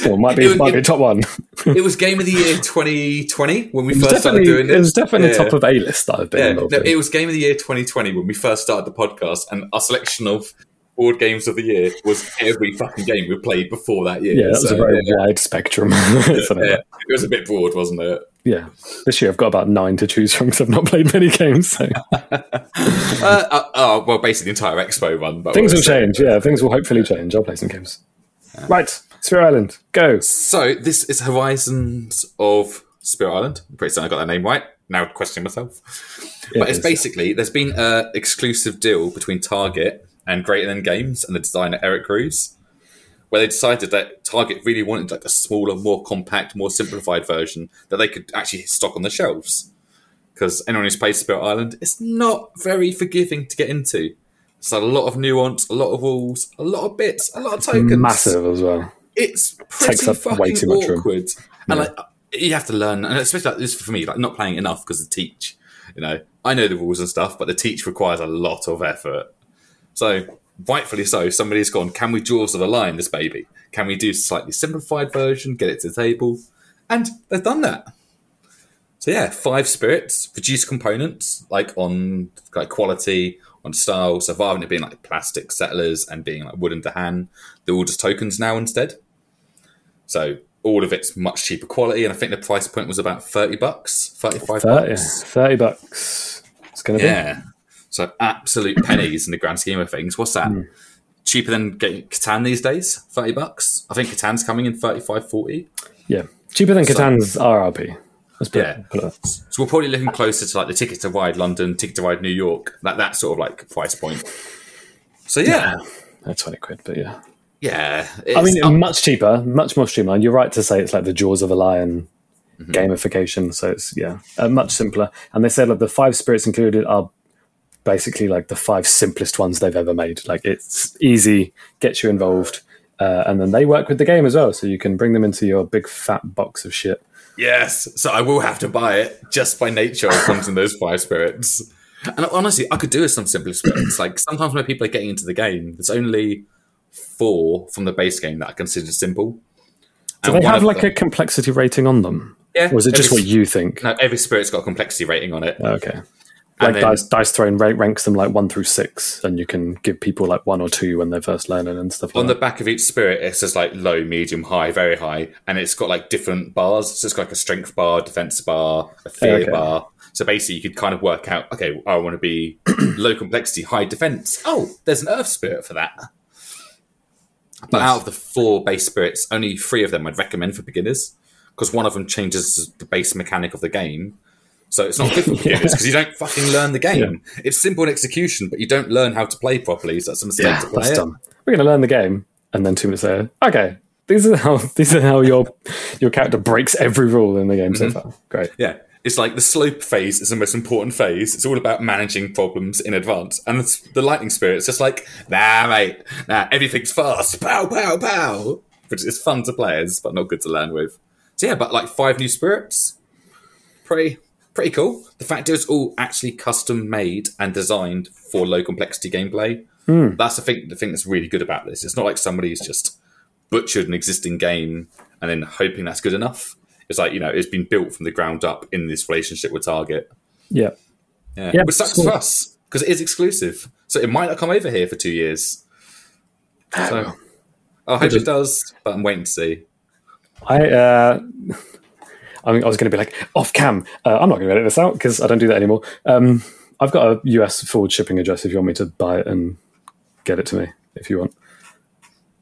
or might be It was- might be top one. it was game of the year 2020 when we first started doing it it. was definitely Yeah. top of A list that I've been Yeah, no, in. it was game of the year 2020 when we first started the podcast, and our selection of board games of the year was every fucking game we played before that year. yeah, that was So, a very yeah, wide spectrum. Yeah, like it was a bit broad, wasn't it? Yeah. This year I've got about nine to choose from because I've not played many games. So Uh, uh, oh, well, basically the entire expo run. But things will change. Yeah, things will hopefully change. I'll play some games. Right, Spirit Island, go. So this is Horizons of Spirit Island. I'm pretty certain I got that name right. Now questioning myself. But it's is. basically there's been a exclusive deal between Target and Greater Than Games and the designer Eric Cruz, where they decided that Target really wanted like a smaller, more compact, more simplified version that they could actually stock on the shelves. Because anyone who's played Spirit Island, it's not very forgiving to get into. It's a lot of nuance, a lot of rules, a lot of bits, a lot of tokens Massive as well. it's Takes pretty way fucking too much room. awkward. And like you have to learn, and especially like this for me, like not playing enough because the teach. You know, I know the rules and stuff, but the teach requires a lot of effort. So rightfully so, somebody's gone. Can we Jaws of the Lion this baby? Can we do a slightly simplified version? Get it to the table, and they've done that. So yeah, five spirits, reduced components like on like quality, on style. So rather than it being like plastic settlers and being like wooden to hand, they're all just tokens now instead. So all of it's much cheaper quality, and I think the price point was about thirty bucks, thirty-five 30, bucks. 30 bucks. It's going to Yeah. So absolute pennies in the grand scheme of things. What's that? Hmm. Cheaper than getting Catan these days? 30 bucks? I think Catan's coming in 35, 40. Yeah. Cheaper than Catan's RRP. Let's put, Yeah. put. So we're probably looking closer to like the ticket to ride London, ticket to ride New York, that that sort of like price point. So yeah, Uh, twenty quid, but yeah. yeah. I mean, up- much cheaper, much more streamlined. You're right to say it's like the Jaws of a Lion Mm-hmm. gamification. So it's yeah, uh, much simpler. And they said like the five spirits included are basically like the five simplest ones they've ever made. Like it's easy, gets you involved, uh, and then they work with the game as well, so you can bring them into your big fat box of shit. yes. So I will have to buy it just by nature. It comes in those five spirits. And honestly, I could do with some simpler spirits. like sometimes when people are getting into the game, there's only four from the base game that I consider simple. Do they have like a complexity rating on them, yeah? or is it just every- what you think? No, every spirit's got a complexity rating on it. Okay. And Like then- dice, dice ranks them like one through six, and you can give people like one or two when they're first learning and stuff like on the that. back of each spirit, it says like low, medium, high, very high, and it's got like different bars. So it's got like a strength bar, defense bar, a fear Okay. bar. So basically, you could kind of work out, okay, I want to be low complexity, high defense. Oh, there's an earth spirit for that. But out of the four base spirits, only three of them I'd recommend for beginners because one of them changes the base mechanic of the game. So it's not good for beginners because you don't fucking learn the game. It's simple in execution, but you don't learn how to play properly. So that's a mistake to play That's it. dumb. We're going to learn the game, and then two minutes later, okay, these are how these are how your your character breaks every rule in the game Mm-hmm. so far. Great. Yeah. It's like the slow phase is the most important phase. It's all about managing problems in advance. And the, the lightning spirit's just like, nah, mate, nah, everything's fast. Pow, pow, pow. Which is fun to play as, but not good to learn with. So yeah, but like five new spirits. Pretty, pretty cool. The fact is, it's all actually custom made and designed for low complexity gameplay. That's the thing, the thing that's really good about this. It's not like somebody's just butchered an existing game and then hoping that's good enough. It's like, you know, it's been built from the ground up in this relationship with Target. Yeah. Yeah. Yeah, Which sucks cool. for us because it is exclusive. So it might not come over here for two years. So I hope it does, but I'm waiting to see. I uh, I, mean, I was going to be like off cam. Uh, I'm not going to edit this out because I don't do that anymore. Um, I've got a US forward shipping address if you want me to buy it and get it to me if you want.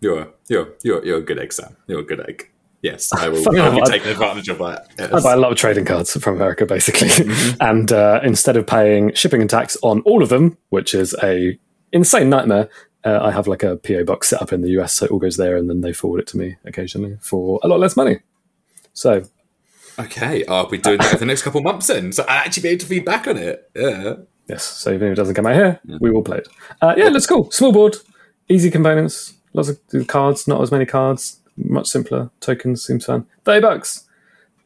You're you're you're you're a good egg, Sam. You're a good egg. Yes, I will. I'll be taking advantage of that. Yes. I buy a lot of trading cards from America, basically, and uh, instead of paying shipping and tax on all of them, which is a insane nightmare, uh, I have like a PO box set up in the US, so it all goes there, and then they forward it to me occasionally for a lot less money. So Okay, I'll be doing that for the next couple of months then. So I'll actually be able to feed back on it. Yeah. yes, so even if it doesn't come out here, we will play it. Uh, yeah, let's cool. Small board, easy components, lots of cards, not as many cards, much simpler. Tokens seems fun. Thirty bucks,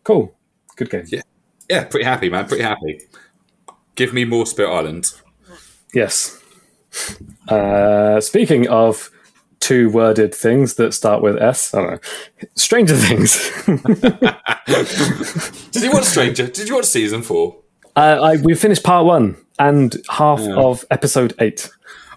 cool, good game. Yeah. Yeah, pretty happy, man. Pretty happy. Give me more Spirit Island. Yes. Uh, speaking of two worded things that start with S, I don't know. Stranger Things. Did you watch Stranger? Did you watch season four? uh, I, we finished part one and half of episode eight.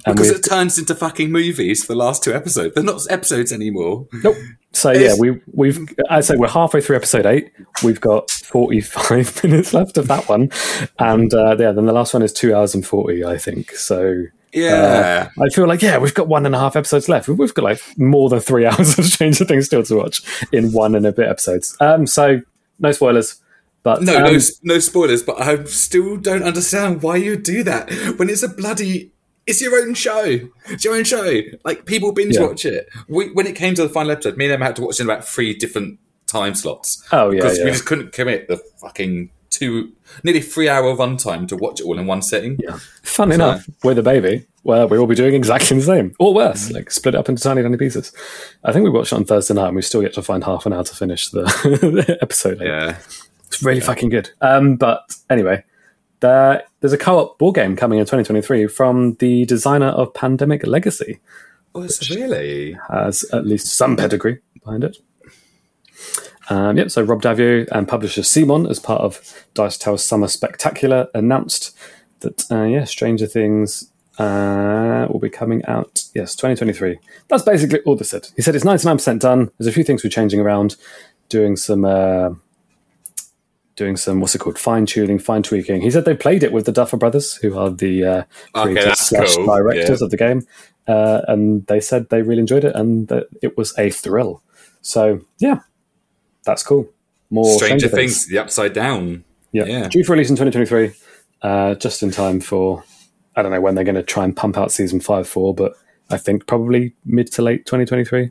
Because it turns into fucking movies for the last two episodes. They're not episodes anymore. nope. So yeah, we we've I say we're halfway through episode eight. We've got forty five minutes left of that one, and uh, yeah, then the last one is two hours and forty, I think. So Yeah. I feel like yeah, we've got one and a half episodes left. We've got like more than three hours of Stranger Things still to watch in one and a bit episodes. Um, so no spoilers, but no, um, no, no spoilers, but I still don't understand why you do that when it's a bloody. It's your own show. It's your own show. Like people binge Yeah. watch it. We, when it came to the final episode, me and them had to watch it in about three different time slots. Oh, yeah, because yeah. we just couldn't commit the fucking two, nearly three hour runtime to watch it all in one sitting. Yeah. Fun enough, with a baby, well, we will be doing exactly the same, or worse, like split it up into tiny, tiny pieces. I think we watched it on Thursday night, and we still get to find half an hour to finish the, the episode. Yeah. It's really fucking good. Um, but anyway, there, there's a co-op board game coming in 2023 from the designer of Pandemic Legacy. Oh, it's really. Has at least some pedigree behind it. Um, yep, so Rob Daviau and publisher Simon, as part of Dice Tower Summer Spectacular, announced that, uh, yeah, Stranger Things uh, will be coming out, yes, 2023. That's basically all they said. He said it's 99% done. There's a few things we're changing around, doing some, uh, doing some, what's it called, fine tuning, fine tweaking. He said they played it with the Duffer Brothers, who are the uh, creators that's slash cool. directors Yeah. of the game. Uh, and they said they really enjoyed it and that it was a thrill. So, yeah, that's cool. More Stranger Things, the upside down. Yeah. Yeah. Due for release in 2023, uh, just in time for, I don't know when they're going to try and pump out season five for, but I think probably mid to late 2023.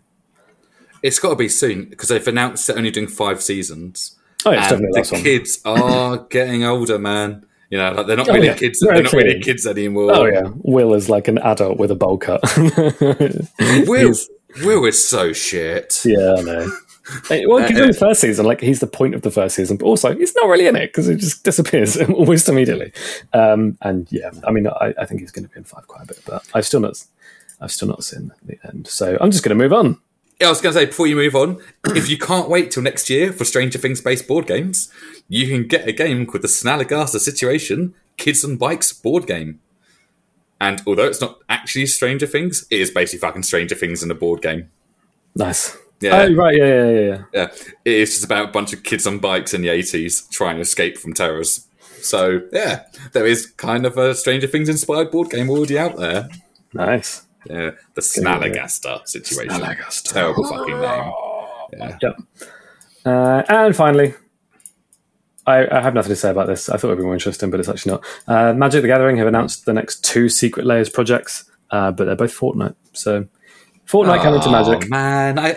It's got to be soon because they've announced they're only doing five seasons. Oh, yeah, it's definitely the the last one. kids are getting older, man. You know, like they're not Oh, really yeah. kids. Very They're not really kids anymore. Oh yeah, Will is like an adult with a bowl cut. Will, Will is so shit. yeah, I know. Well, because in the first season, like he's the point of the first season, but also he's not really in it because he just disappears almost immediately. Um, and yeah, I mean, I, I think he's going to be in five quite a bit, but I've still not, I've still not seen the end. So I'm just going to move on. Yeah, I was going to say before you move on, if you can't wait till next year for Stranger Things based board games, you can get a game called the Snallygaster Situation Kids on Bikes board game. And although it's not actually Stranger Things, it is basically fucking Stranger Things in a board game. Nice. Yeah. Oh right, yeah, yeah, yeah, yeah. Yeah, it is just about a bunch of kids on bikes in the eighties trying to escape from terrors. So yeah, there is kind of a Stranger Things inspired board game already out there. Nice. Yeah, the Snallygaster situation. Snallygaster. Terrible fucking name. Yeah. Yep. Uh, and finally, I, I have nothing to say about this. I thought it'd be more interesting, but it's actually not. Uh, Magic the Gathering have announced the next two Secret Lairs projects, uh, but they're both Fortnite. So Fortnite coming to Oh, Magic. man, I,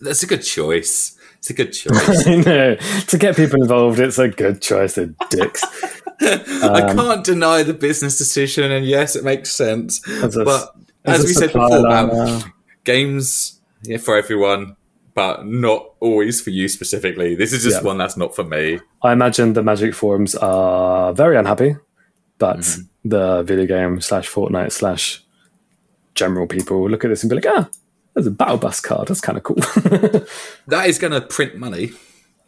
that's a good choice. It's a good choice. I know. To get people involved, it's a good choice. They're dicks. I Um, can't deny the business decision, and yes, it makes sense. As a- but as as, we said before, uh, games yeah, for everyone, but not always for you specifically. This is just Yeah. one that's not for me. I imagine the Magic forums are very unhappy, but Mm-hmm. the video game slash Fortnite slash general people will look at this and be like, ah, there's a battle bus card. That's kind of cool. That is going to print money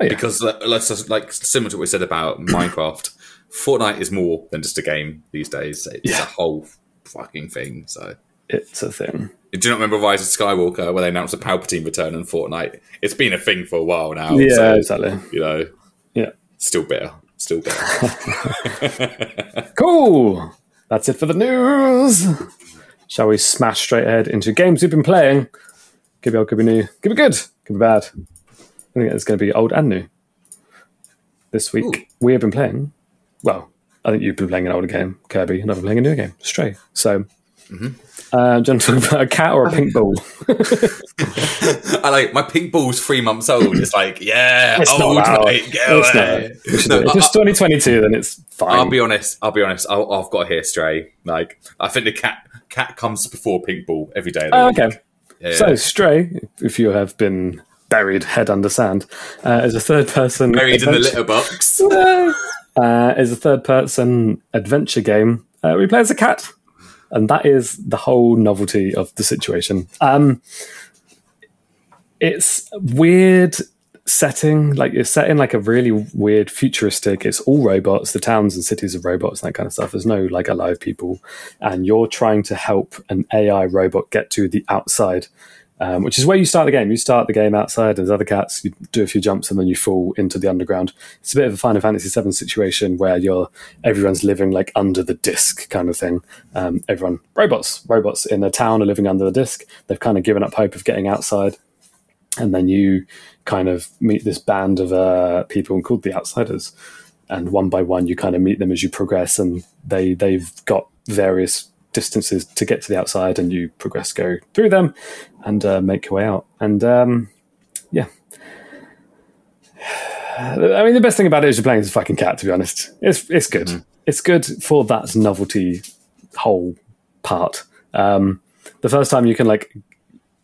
Oh, yeah. because, let's just- like similar to what we said about Minecraft, Fortnite is more than just a game these days. It's Yeah. a whole fucking thing. So. it's a thing. Do you not remember Rise of Skywalker where they announced a Palpatine return in Fortnite? It's been a thing for a while now. Yeah, so, exactly. you know, Yeah. still bitter. Still bitter. Cool. That's it for the news. Shall we smash straight ahead into games we've been playing? Could be old, could be new, could be good, could be bad. I think it's going to be old and new. This week Ooh. we have been playing. Well, I think you've been playing an older game, Kirby, and I've been playing a new game, Stray. So, Mm-hmm. uh, do you want to talk about a cat or a pink ball? I like my pink ball's three months old. It's like, yeah, It's old allowed. mate, get It's away. not. No, if I- it's 2022, then it's fine. I'll be honest. I'll be honest. I'll, I've got to hear Stray. Like, I think the cat cat comes before pink ball every day. Oh, okay. Yeah. So, Stray, if you have been buried head under sand, uh, is a third person buried in the adventure- litter box. uh, is a third person adventure game. Uh, we play as a cat, and that is the whole novelty of the situation. Um, it's weird setting, like it's set in like a really weird futuristic. It's all robots. The towns and cities are robots, and that kind of stuff. There's no like alive people, and you're trying to help an AI robot get to the outside um, which is where you start the game. You start the game outside, there's other cats, you do a few jumps, and then you fall into the underground. It's a bit of a Final Fantasy VII situation where you're everyone's living like under the disc kind of thing. Um, everyone, robots, robots in a town are living under the disc. They've kind of given up hope of getting outside, and then you kind of meet this band of uh, people called the Outsiders, and one by one you kind of meet them as you progress, and they they've got various distances to get to the outside, and you progress go through them and uh, make your way out. And um, yeah, I mean, the best thing about it is you're playing as a fucking cat. To be honest, it's it's good. It's good for that novelty whole part. Um, the first time you can like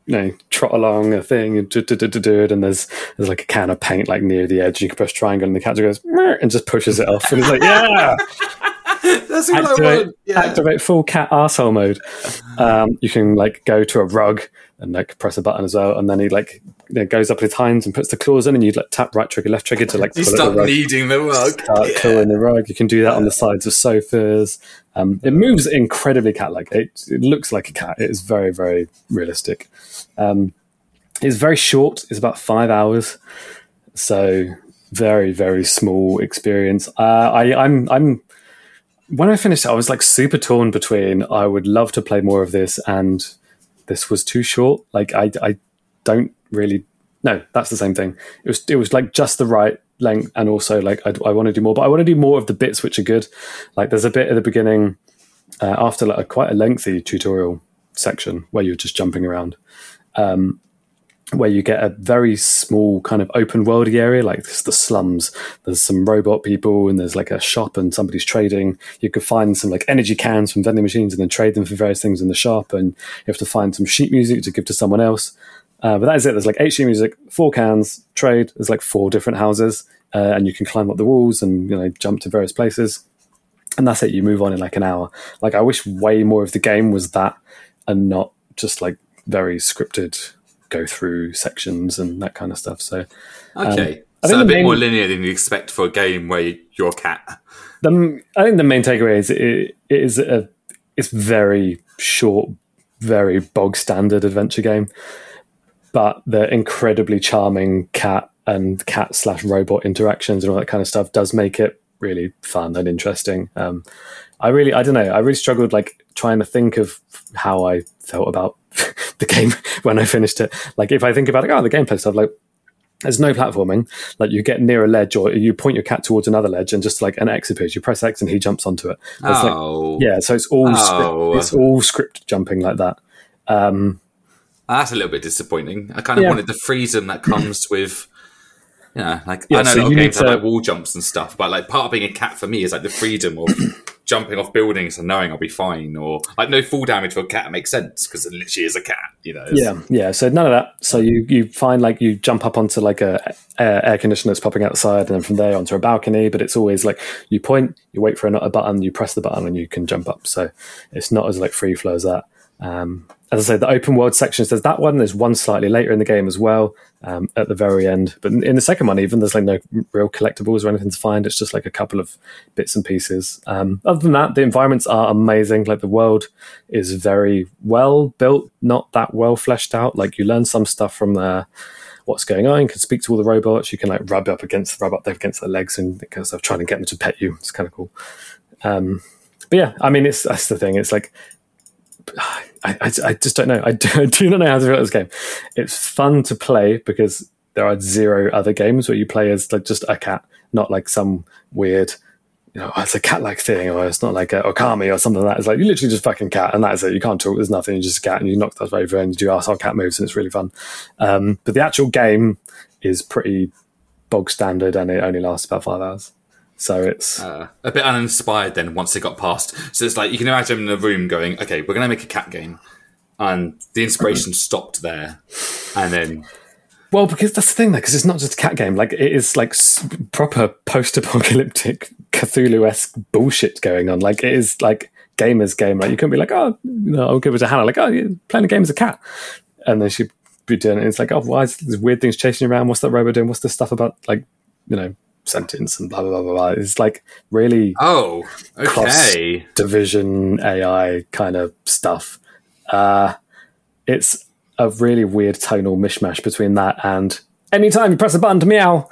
you know trot along a thing and do, do, do, do, do it, and there's there's like a can of paint like near the edge. You can press triangle, and the cat goes and just pushes it off, and it's like yeah That's what I activate, want. Yeah. activate full cat arsehole mode. Um, you can like go to a rug and like press a button as well, and then he like you know, goes up his hinds and puts the claws in, and you like tap right trigger, left trigger to like You start the rug. kneading the rug. Start clawing the rug. You can do that on the sides of sofas. Um, it moves incredibly cat-like. It, it looks like a cat. It is very, very realistic. Um, it's very short. It's about five hours, so very, very small experience. Uh, I, I'm, I'm. When I finished, it, I was like super torn between. I would love to play more of this, and this was too short. Like I, I don't really. No, that's the same thing. It was, it was like just the right length, and also like I, I want to do more, but I want to do more of the bits which are good. Like there's a bit at the beginning uh, after like a quite a lengthy tutorial section where you're just jumping around. Um, where you get a very small kind of open worldy area, like this, the slums. There's some robot people, and there's like a shop, and somebody's trading. You could find some like energy cans from vending machines, and then trade them for various things in the shop. And you have to find some sheet music to give to someone else. Uh, but that is it. There's like sheet music, four cans, trade. There's like four different houses, uh, and you can climb up the walls and you know jump to various places. And that's it. You move on in like an hour. Like I wish way more of the game was that, and not just like very scripted go through sections and that kind of stuff. So, Okay. Um, so a bit main- more linear than you expect for a game where you're a cat. the, I think the main takeaway is it, it is a it's very short, very bog standard adventure game, but the incredibly charming cat and cat slash robot interactions and all that kind of stuff does make it really fun and interesting. Um, I really, I don't know, I really struggled like trying to think of how I felt about the game when I finished it. Like if I think about it, oh, the gameplay stuff, like there's no platforming. Like you get near a ledge or you point your cat towards another ledge and just like an X appears. You press X and he jumps onto it. It's like- oh. yeah, so it's all Oh. script, it's all script jumping like that. Um, That's a little bit disappointing. I kind of Yeah. wanted the freedom that comes with, you know, like Yeah, I know so a lot of games have to- like wall jumps and stuff, but like part of being a cat for me is like the freedom of jumping off buildings and knowing I'll be fine, or like no fall damage for a cat makes sense because it literally is a cat, you know. Yeah, yeah. So none of that. So you you find like you jump up onto like a air, air conditioner that's popping outside, and then from there onto a balcony. But it's always like you point, you wait for a, a button, you press the button, and you can jump up. So it's not as like free flow as that. Um, as I say, the open world sections. There's that one. There's one slightly later in the game as well, um, at the very end. But in, the second one, even there's like no real collectibles or anything to find. It's just like a couple of bits and pieces. Um, other than that, the environments are amazing. Like the world is very well built, not that well fleshed out. Like you learn some stuff from there. what's going on. You can speak to all the robots. You can like rub up against rub up against their legs and kind of stuff, trying to get them to pet you. It's kind of cool. Um, but yeah, I mean, it's that's the thing. It's like I, I, I just don't know. I do, I do not know how to feel about this game. It's fun to play because there are zero other games where you play as like just a cat, not like some weird, you know, oh, it's a cat-like thing, or it's not like a Okami or something like that. It's like you literally just fucking cat, and that's it. You can't talk. There's nothing. You're just a cat, and you knock stuff over, and you do arsehole cat moves, and it's really fun. Um, but the actual game is pretty bog standard, and it only lasts about five hours. So it's Uh, a bit uninspired then once they got past. So it's like you can imagine in a room going, okay, we're going to make a cat game. And the inspiration stopped there. And then, Well, because that's the thing, though, because it's not just a cat game. Like it is like s- proper post-apocalyptic Cthulhu-esque bullshit going on. Like it is like gamers game. Like you couldn't be like, oh, you know, I'll give it to Hannah. Like, oh, you're playing a game as a cat, and then she'd be doing it. And it's like, oh, why is these weird things chasing you around? What's that robot doing? What's this stuff about? Like, you know, sentence and blah blah blah blah. blah. It's like really oh, Cross- okay. division AI kind of stuff. Uh, it's a really weird tonal mishmash between that and anytime you press a button to meow,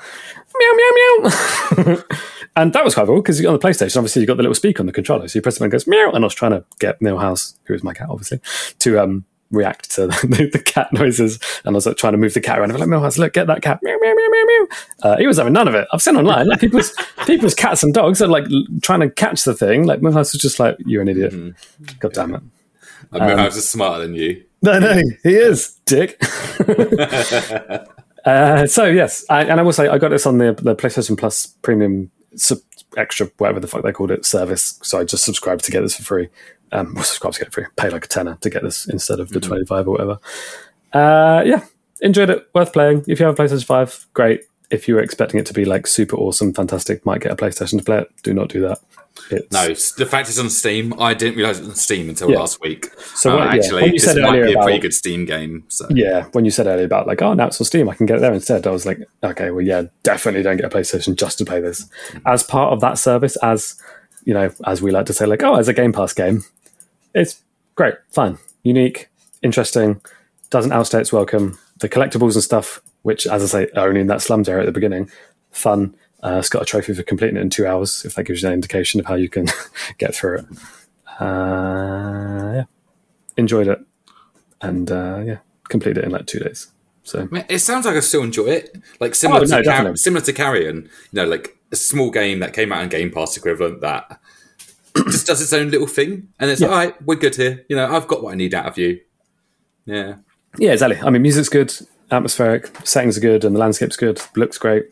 meow, meow, meow. and that was quite cool because on the PlayStation, obviously, you got the little speaker on the controller. So you press it and it goes meow. And I was trying to get Neil House, who is my cat, obviously, to um, react to the, the cat noises. And I was like trying to move the cat around. I'm like, Neil House, look, get that cat. Meow, meow, meow, meow, meow. Uh, he was having none of it. I've seen online, like people's, people's cats and dogs are like trying to catch the thing. Like, Neil House was just like, you're an idiot. God damn it. I mean, I was just smarter than you. No, no, he is, dick. uh, so yes, I, and I will say I got this on the, the PlayStation Plus Premium sub, extra, whatever the fuck they called it, service. So I just subscribed to get this for free. Um, well, subscribe to get it free. Pay like a tenner to get this instead of the twenty five or whatever. Uh, yeah, enjoyed it. Worth playing. If you have a PlayStation Five, great. If you were expecting it to be like super awesome, fantastic, might get a PlayStation to play it. Do not do that. It's, No, the fact it's on Steam, I didn't realize it was on Steam until Yeah. last week. So Uh, yeah, actually, when you said might earlier be a pretty good Steam game. So Yeah, when you said earlier about like, oh, now it's on Steam, I can get it there instead. I was like, okay, well, yeah, definitely don't get a PlayStation just to play this. As part of that service, as you know, as we like to say, like, oh, as a Game Pass game, it's great, fun, unique, interesting, doesn't outstay its welcome. The collectibles and stuff, which, as I say, are only in that slums area at the beginning, fun. Uh, it's got a trophy for completing it in two hours, if that gives you an indication of how you can get through it. Uh, yeah, enjoyed it, and uh, yeah, completed it in like two days. So it sounds like I still enjoy it. Like similar Oh, to no, Car- similar to Carrion, you know, like a small game that came out in Game Pass equivalent that just does its own little thing, and it's Yeah. all right. We're good here. You know, I've got what I need out of you. Yeah. Yeah, exactly. I mean, music's good, atmospheric, settings are good, and the landscape's good. Looks great.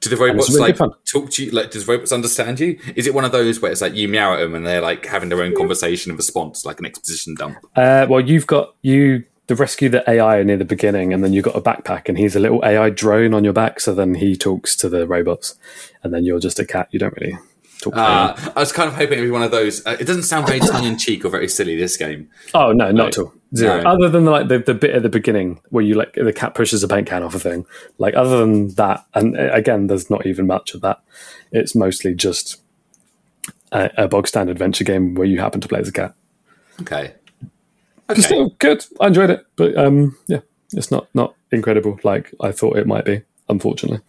Do the robots really like talk to you? Like, does robots understand you? Is it one of those where it's like you meow at them and they're like having their own conversation and response, like an exposition dump? Uh, well, you've got you the rescue the AI near the beginning, and then you've got a backpack, and he's a little AI drone on your back. So then he talks to the robots, and then you're just a cat. You don't really talk. To. Uh, I was kind of hoping it'd be one of those. Uh, it doesn't sound very tongue in cheek or very silly. This game. Oh no, not at all. Zero. No. Other than the, like the, the bit at the beginning where you like the cat pushes a paint can off a thing. Like other than that, and uh, again, there's not even much of that. It's mostly just a, a bog standard adventure game where you happen to play as a cat. Okay. Okay. Still good. I enjoyed it, but um, yeah, it's not not incredible like I thought it might be. Unfortunately,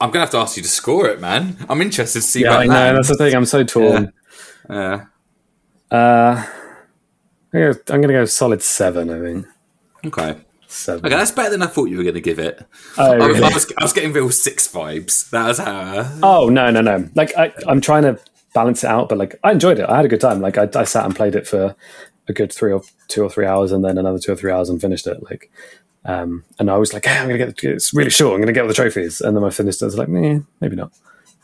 I'm gonna have to ask you to score it, man. I'm interested to see. yeah, I know lands. that's the thing. I'm so torn. Uh, Uh, I'm gonna, I'm gonna go solid seven. I think okay. seven. Okay, that's better than I thought you were going to give it. Oh, I, was? I, was, I was getting real six vibes. That was how. Oh no, no, no! Like I, I'm trying to balance it out, but like I enjoyed it. I had a good time. Like I, I sat and played it for a good three or two or three hours, and then another two or three hours, and finished it. Like, um, and I was like, hey, I'm gonna get. It's really short. I'm gonna get all the trophies, and then I finished. I was like, meh, maybe not.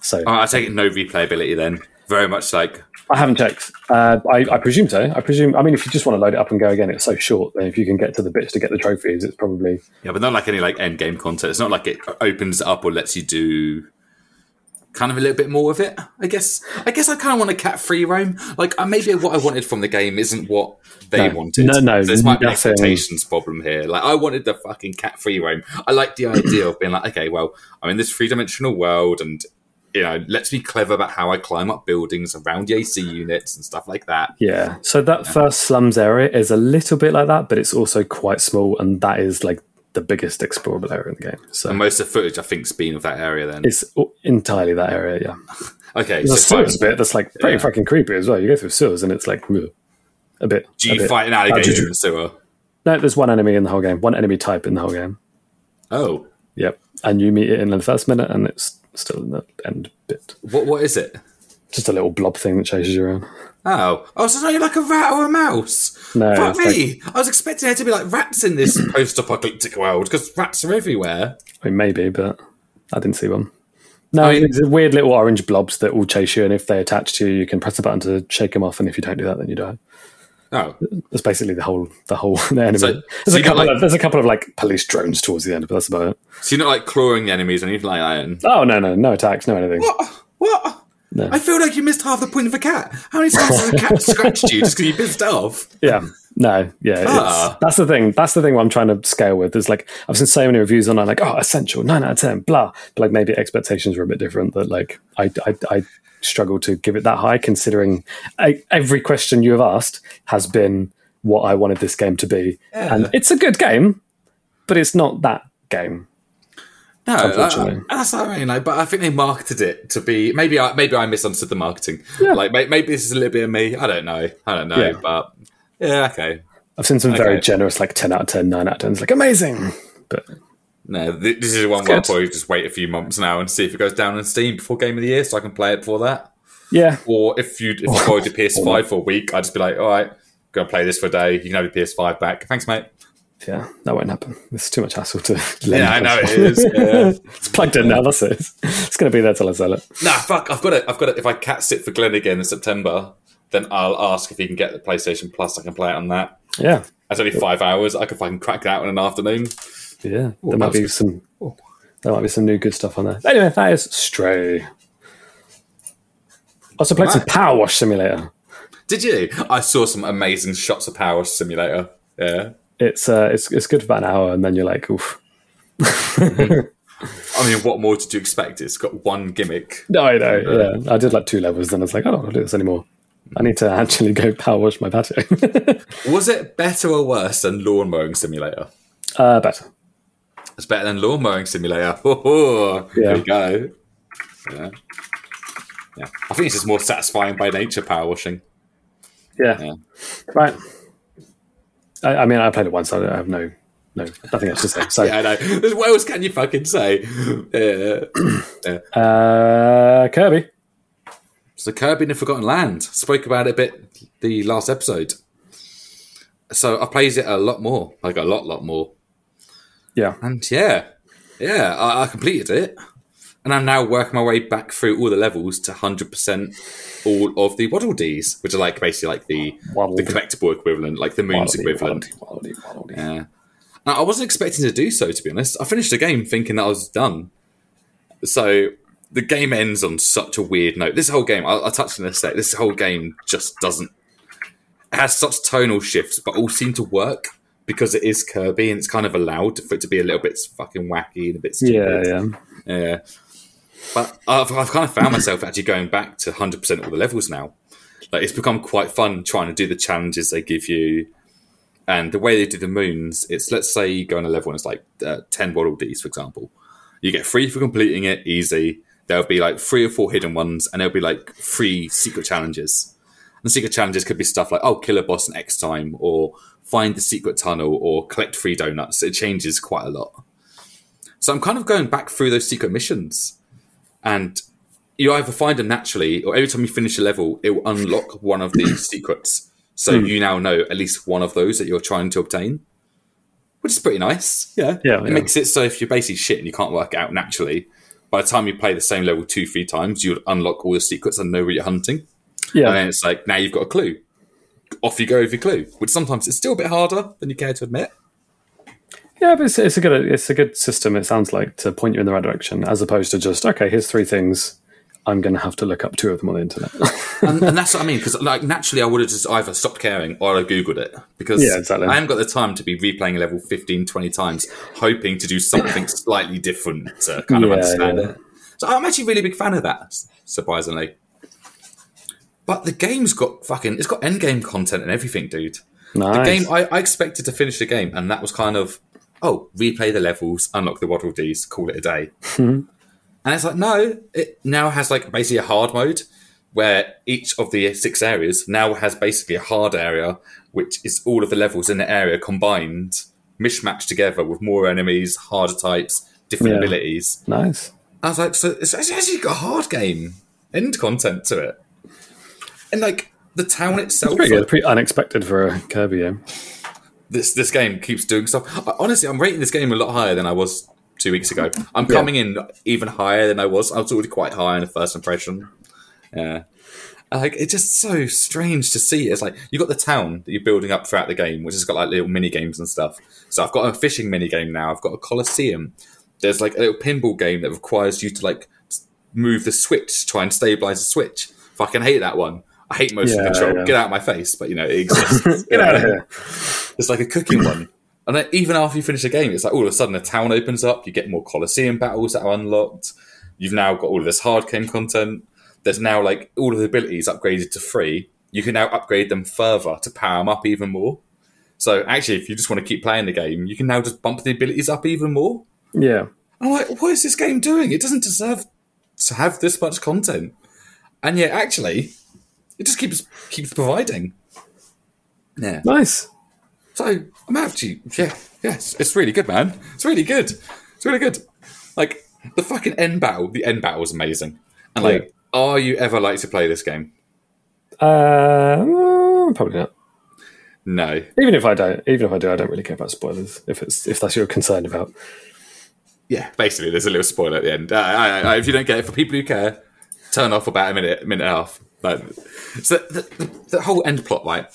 So Oh, I take it no replayability then. Very much like. I haven't checked. Uh, I, I presume so. I presume. I mean, if you just want to load it up and go again, it's so short. Then if you can get to the bits to get the trophies, it's probably Yeah, but not like any like end game content. It's not like it opens up or lets you do kind of a little bit more of it. I guess. I guess I kind of want a cat free roam. Like uh, maybe what I wanted from the game isn't what they No. wanted. No, no, So this might be an expectations problem here. Like I wanted the fucking cat free roam. I like the idea of being like, okay, well, I'm in this three dimensional world and. You know, let's be clever about how I climb up buildings around the AC units and stuff like that. Yeah. So that first slums area is a little bit like that, but it's also quite small, and that is like the biggest explorable area in the game. So And most of the footage, I think, has been of that area. Then, it's entirely that area. Yeah. okay. There's a So, fine. sewers bit that's like pretty Yeah. fucking creepy as well. You go through sewers, and it's like ugh, a bit. do you bit- fight an alligator in the sewer? No, there's one enemy in the whole game. One enemy type in the whole game. Oh, Yep. And you meet it in the first minute, and it's still in the end bit. what? What is it? Just a little blob thing that chases you around. Oh, oh, so you're like a rat or a mouse? No, Fuck me! I was expecting there to be like rats in this post-apocalyptic world because rats are everywhere. I mean, maybe, but I didn't see one. No, I mean- it's weird little orange blobs that will chase you, and if they attach to you, you can press a button to shake them off, and if you don't do that, then you die. Oh, That's basically the whole the whole the enemy. So- there's, so a couple like- of, there's a couple of like police drones towards the end, but that's about it. so you're not like clawing the enemies or anything like that. and- Oh no, no, no attacks, no anything. What? What? No. I feel like you missed half the point of a cat. How many times has a cat scratched you just because you pissed off? Yeah, no, yeah. Ah. That's the thing. That's the thing. I'm trying to scale with is like I've seen so many reviews online, like oh, essential, nine out of ten, blah. But like maybe expectations were a bit different. That like I I, I struggle to give it that high, considering I, every question you have asked has been what I wanted this game to be, and it's a good game, but it's not that game. No, Unfortunately. uh, that's what I mean. Like, but I think they marketed it to be maybe I maybe I misunderstood the marketing. Yeah. Like may, maybe this is a little bit of me. I don't know. I don't know. Yeah. But yeah, okay. I've seen some very generous, like ten out of 10, 9 out of ten. It's like amazing, but No, th- this is one where I'll probably just wait a few months now and see if it goes down on Steam before Game of the Year, so I can play it before that. yeah, Or if you if you borrowed your PS5 for a week, I'd just be like, all right, go play this for a day. You can have your PS5 back. Thanks, mate. Yeah, that won't happen. It's too much hassle to. Yeah, I know it is. Yeah. it's plugged in now. That's it. It's going to be there till I sell it. nah, fuck. I've got it. I've got it. If I cat sit for Glenn again in September, then I'll ask if he can get the PlayStation Plus. I can play it on that. Yeah, That's only five hours. I could fucking crack that in an afternoon. yeah. there might be some. There might be some new good stuff on there. Anyway, that is Stray. Also played some Power Wash Simulator. Did you? I saw some amazing shots of Power Wash Simulator. Yeah. It's uh, it's it's good for about an hour, and then you're like, oof. I mean, what more did you expect? It's got one gimmick. No, I know. Yeah, I did like two levels, and I was like, I don't want to do this anymore. I need to actually go power wash my patio. Was it better or worse than Lawn Mowing Simulator? uh, better. It's better than Lawn Mowing Simulator. Oh, Yeah. There we go. Yeah. Yeah. I think it's just more satisfying by nature, power washing. Yeah. Yeah. Right. I, I mean, I played it once. I, I have no, no, nothing else to say. So, Yeah, I know. What else can you fucking say? Yeah. uh, Kirby. So Kirby and the Forgotten Land. Spoke about it a bit the last episode. So I played it a lot more, like a lot, lot more. Yeah. And yeah, yeah, I, I completed it. And I'm now working my way back through all the levels to 100% all of the Waddle Dees, which are like basically like the Waddle the collectible equivalent, like the moon's Waddle-dee, equivalent. waddle-dee, waddle-dee. Yeah. Now, I wasn't expecting to do so, to be honest. I finished the game thinking that I was done. So the game ends on such a weird note. This whole game, I'll, I'll touch on this sec. This whole game just doesn't. It has such tonal shifts, but all seem to work because it is Kirby and it's kind of allowed for it to be a little bit fucking wacky and a bit stupid. Yeah, yeah. Yeah. But I've, I've kind of found myself actually going back to 100% all the levels now. Like, it's become quite fun trying to do the challenges they give you. And the way they do the moons, it's let's say you go on a level and it's like uh, 10 Waddle Dees, for example. You get three for completing it, easy. There'll be like three or four hidden ones, and there'll be like three secret challenges. And secret challenges could be stuff like, oh, kill a boss in X time, or find the secret tunnel, or collect free donuts. It changes quite a lot. So I'm kind of going back through those secret missions and you either find them naturally or every time you finish a level it will unlock one of these secrets so Hmm. you now know at least one of those that you're trying to obtain which is pretty nice yeah Yeah, it yeah. makes it so if you're basically shit and you can't work out naturally by the time you play the same level two three times you'll unlock all the secrets and know where you're hunting Yeah. and then it's like now you've got a clue off you go with your clue which sometimes it's still a bit harder than you care to admit Yeah, but it's, it's a good it's a good system. It sounds like to point you in the right direction, as opposed to just okay, here's three things. I'm going to have to look up two of them on the internet. and, and that's what I mean because like naturally I would have just either stopped caring or I googled it because Yeah, exactly. I haven't got the time to be replaying a level 15 20 times hoping to do something slightly different to kind of Yeah, understand yeah. it so I'm actually a really big fan of that surprisingly but the game's got fucking it's got end game content and everything dude nice. the game I, I expected to finish the game and that was kind of oh replay the levels unlock the waddle dees call it a day hmm. and it's like no it now has like basically a hard mode where each of the six areas now has basically a hard area which is all of the levels in the area combined mishmashed together with more enemies harder types different Yeah. abilities nice. I was like, so it's it's actually got a hard game end content to it, and like the town itself. Pretty good. Pretty unexpected for a Kirby game. This this game keeps doing stuff. I, honestly, I'm rating this game a lot higher than I was two weeks ago. I'm Yeah. coming in even higher than I was. I was already quite high in the first impression. Yeah. Like it's just so strange to see. It's like you've got the town that you're building up throughout the game, which has got like little mini games and stuff. So I've got a fishing mini game now. I've got a coliseum. There's like a little pinball game that requires you to like move the switch to try and stabilize the switch. Fucking hate that one. I hate motion Yeah, control. yeah. Get out of my face. But you know it exists. Get out of here. It's like a cooking one. And then even after you finish the game, it's like all of a sudden a town opens up. You get more Colosseum battles that are unlocked. You've now got all of this hard game content. There's now like all of the abilities upgraded to free. You can now upgrade them further to power them up even more. So actually, if you just want to keep playing the game, you can now just bump the abilities up even more. Yeah. I'm like, what is this game doing? It doesn't deserve to have this much content. And yet, actually, it just keeps keeps providing. Yeah. Nice. So I'm actually, yeah, yes, it's really good, man. It's really good. It's really good. Like the fucking end battle, the end battle was amazing. And like, are you ever like to play this game? Uh, probably not. No. Even if I don't, even if I do, I don't really care about spoilers. If it's if that's what you're concerned about. Yeah, basically, there's a little spoiler at the end. Uh, I, I, if you don't get it, for people who care, turn off about a minute, minute and a half. Like, so the, the, the whole end plot, right?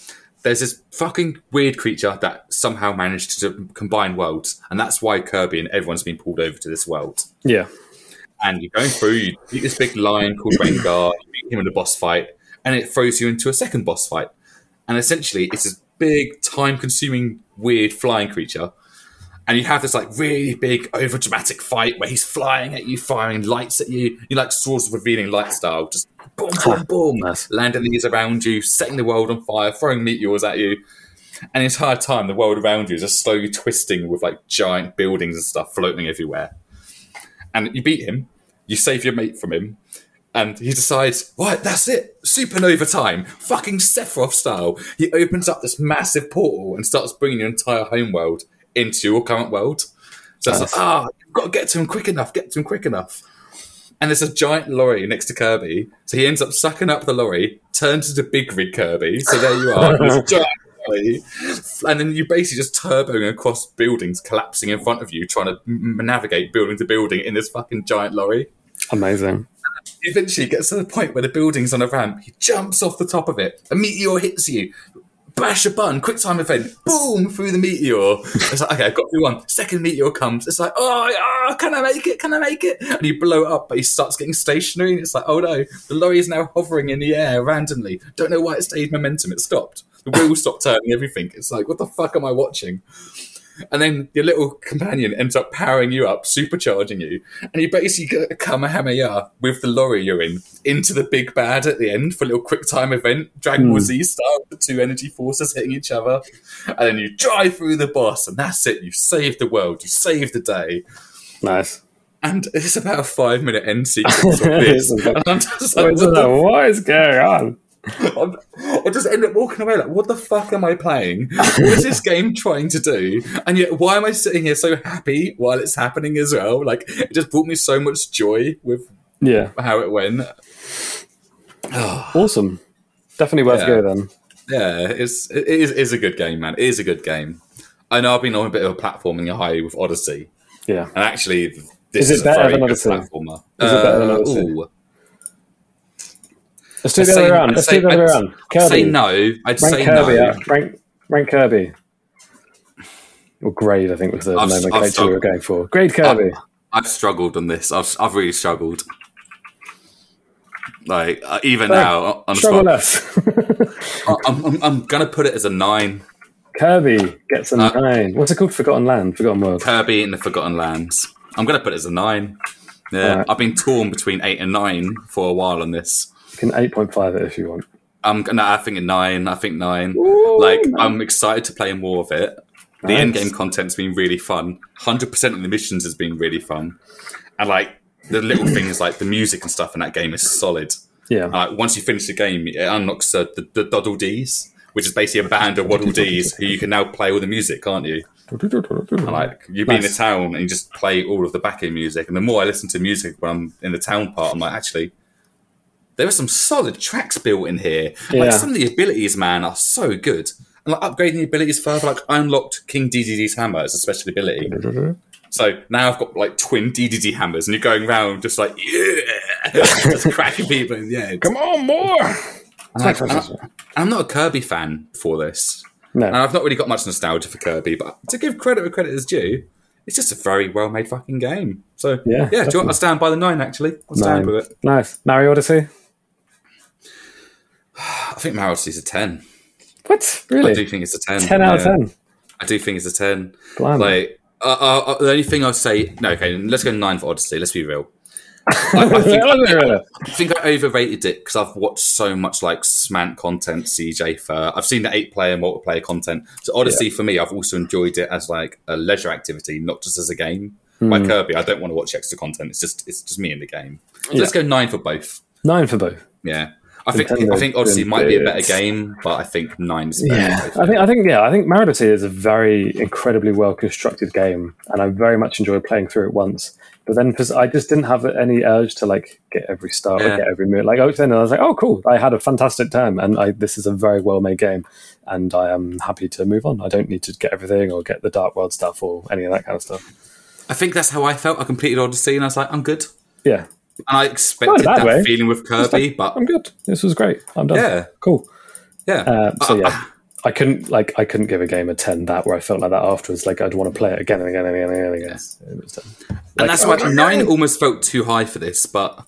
There's this fucking weird creature that somehow managed to combine worlds, and that's why Kirby and everyone's been pulled over to this world. Yeah. and you're going through, you beat this big lion called Leongar, you beat him in a boss fight, and it throws you into a second boss fight. And essentially, it's this big, time consuming, weird flying creature. And you have this like really big, over dramatic fight where he's flying at you, firing lights at you. You like swords of revealing light style, just boom, boom, boom, Nice. landing these around you, setting the world on fire, throwing meteors at you. And the entire time, the world around you is just slowly twisting with like giant buildings and stuff floating everywhere and you beat him, you save your mate from him, and he decides, right, that's it, supernova time, fucking Sephiroth style. He opens up this massive portal and starts bringing your entire home world into your current world. So it's Nice. like, ah, you've got to get to him quick enough, get to him quick enough. and there's a giant lorry next to Kirby. So he ends up sucking up the lorry, turns into Big Rig Kirby. So there you are. Lorry. And then you basically just turboing across buildings, collapsing in front of you, trying to m- navigate building to building in this fucking giant lorry. Amazing. He eventually gets to the point where the building's on a ramp. He jumps off the top of it. A meteor hits you. Bash a button, quick time event, boom, through the meteor. It's like, okay, I've got through one. Second meteor comes. It's like, oh, oh, can I make it? Can I make it? And you blow it up, but he starts getting stationary. And it's like, oh no, the lorry is now hovering in the air randomly. Don't know why it stayed momentum. It stopped. The wheels stopped turning, everything. It's like, what the fuck am I watching? And then your little companion ends up powering you up, supercharging you, and you basically get a Kamehameha with the lorry you're in into the big bad at the end for a little quick time event, Dragon Ball hmm. Z style, the two energy forces hitting each other, and then you drive through the boss, and that's it. You save the world, you save the day, Nice. and it's about a five minute end sequence of this. and I'm just like, Wait, what the what is going on? I'm, I just end up walking away like, what the fuck am I playing? What is this game trying to do? And yet, why am I sitting here so happy while it's happening as well? Like, it just brought me so much joy with Yeah. how it went. Awesome. Definitely worth Yeah. go then. Yeah, it's it is, it is a good game, man. It is a good game. I know I've been on a bit of a platforming high with Odyssey, Yeah. and actually, this Is is, it a better than Odyssey? platformer. Is it better than Uh, Odyssey? ooh. Let's do the other way around. Let's say- do the other way I'd Kirby. say no. I'd Rank say Kirby. no. out. Rank, rank Kirby. Or grade, I think was the I've- I've nomenclature we were going for. Grade Kirby. I've struggled on this. I've I've really struggled. Like uh, even Uh, now on Struggle less. I'm, I'm, I'm gonna put it as a nine. Kirby gets a Uh, nine. What's it called? Forgotten Land, Forgotten World. Kirby in the Forgotten Lands. I'm gonna put it as a nine. Yeah, Alright. I've been torn between eight and nine for a while on this. You can eight point five it if you want. I'm gonna. I think a nine. I think nine. Ooh, like nice. I'm excited to play more of it. The Nice. end game content's been really fun. Hundred percent of the missions has been really fun, and like the little things like the music and stuff in that game is solid. Yeah. Like once you finish the game, it unlocks uh, the, the Doddle D's, which is basically a band of Waddle D's who you can now play all the music, can't you? And, like you be in the town and you just play all of the backing music. And the more I listen to music when I'm in the town part, I'm like, actually, there are some solid tracks built in here. Yeah. Like some of the abilities, man, are so good. And like upgrading the abilities further, like I unlocked King Dedede's hammer as a special ability. So now I've got like twin DDD hammers, and you're going around just like yeah, just cracking people in the head. Come on, more. Like, and I- I'm not a Kirby fan for this, and I've not really got much nostalgia for Kirby. But to give credit where credit is due, it's just a very well made fucking game. So Yeah, yeah, do you want, I'll stand by the nine. Actually, I'll stand Nine. with it. Nice. Mario Odyssey. I think Odyssey's a ten. What? Really? I do think it's a ten. 10 out of 10. I do think it's a ten. Blimey. Like uh, uh, uh, the only thing I'll say, no, okay, let's go nine for Odyssey. Let's be real. I, I think, really? I think I overrated it because I've watched so much like SmallAnt content, CJ for I've seen the eight player multiplayer content. So Odyssey for me, I've also enjoyed it as like a leisure activity, not just as a game. Hmm. Like Kirby, I don't want to watch extra content. It's just it's just me in the game. So Let's go nine for both. Nine for both. Yeah. I think Nintendo I think Odyssey might be a better game, but I think nine is better. Yeah. I think I think yeah, I think Mario Odyssey is a very incredibly well constructed game, and I very much enjoyed playing through it once. But then, because I just didn't have any urge to like get every star or get every move, like oh, then I was like, oh, cool, I had a fantastic time, and I, this is a very well made game, and I am happy to move on. I don't need to get everything or get the Dark World stuff or any of that kind of stuff. I think that's how I felt. I completed Odyssey and I was like, I'm good. Yeah, And I expected that way. feeling with Kirby, but I'm good. This was great. I'm done. yeah, cool. yeah. Uh, so Uh, yeah, I couldn't like I couldn't give a game a ten that where I felt like that afterwards. Like I'd want to play it again and again and again and again. again. It was 10. and that's Like, why oh, nine okay. almost felt too high for this. But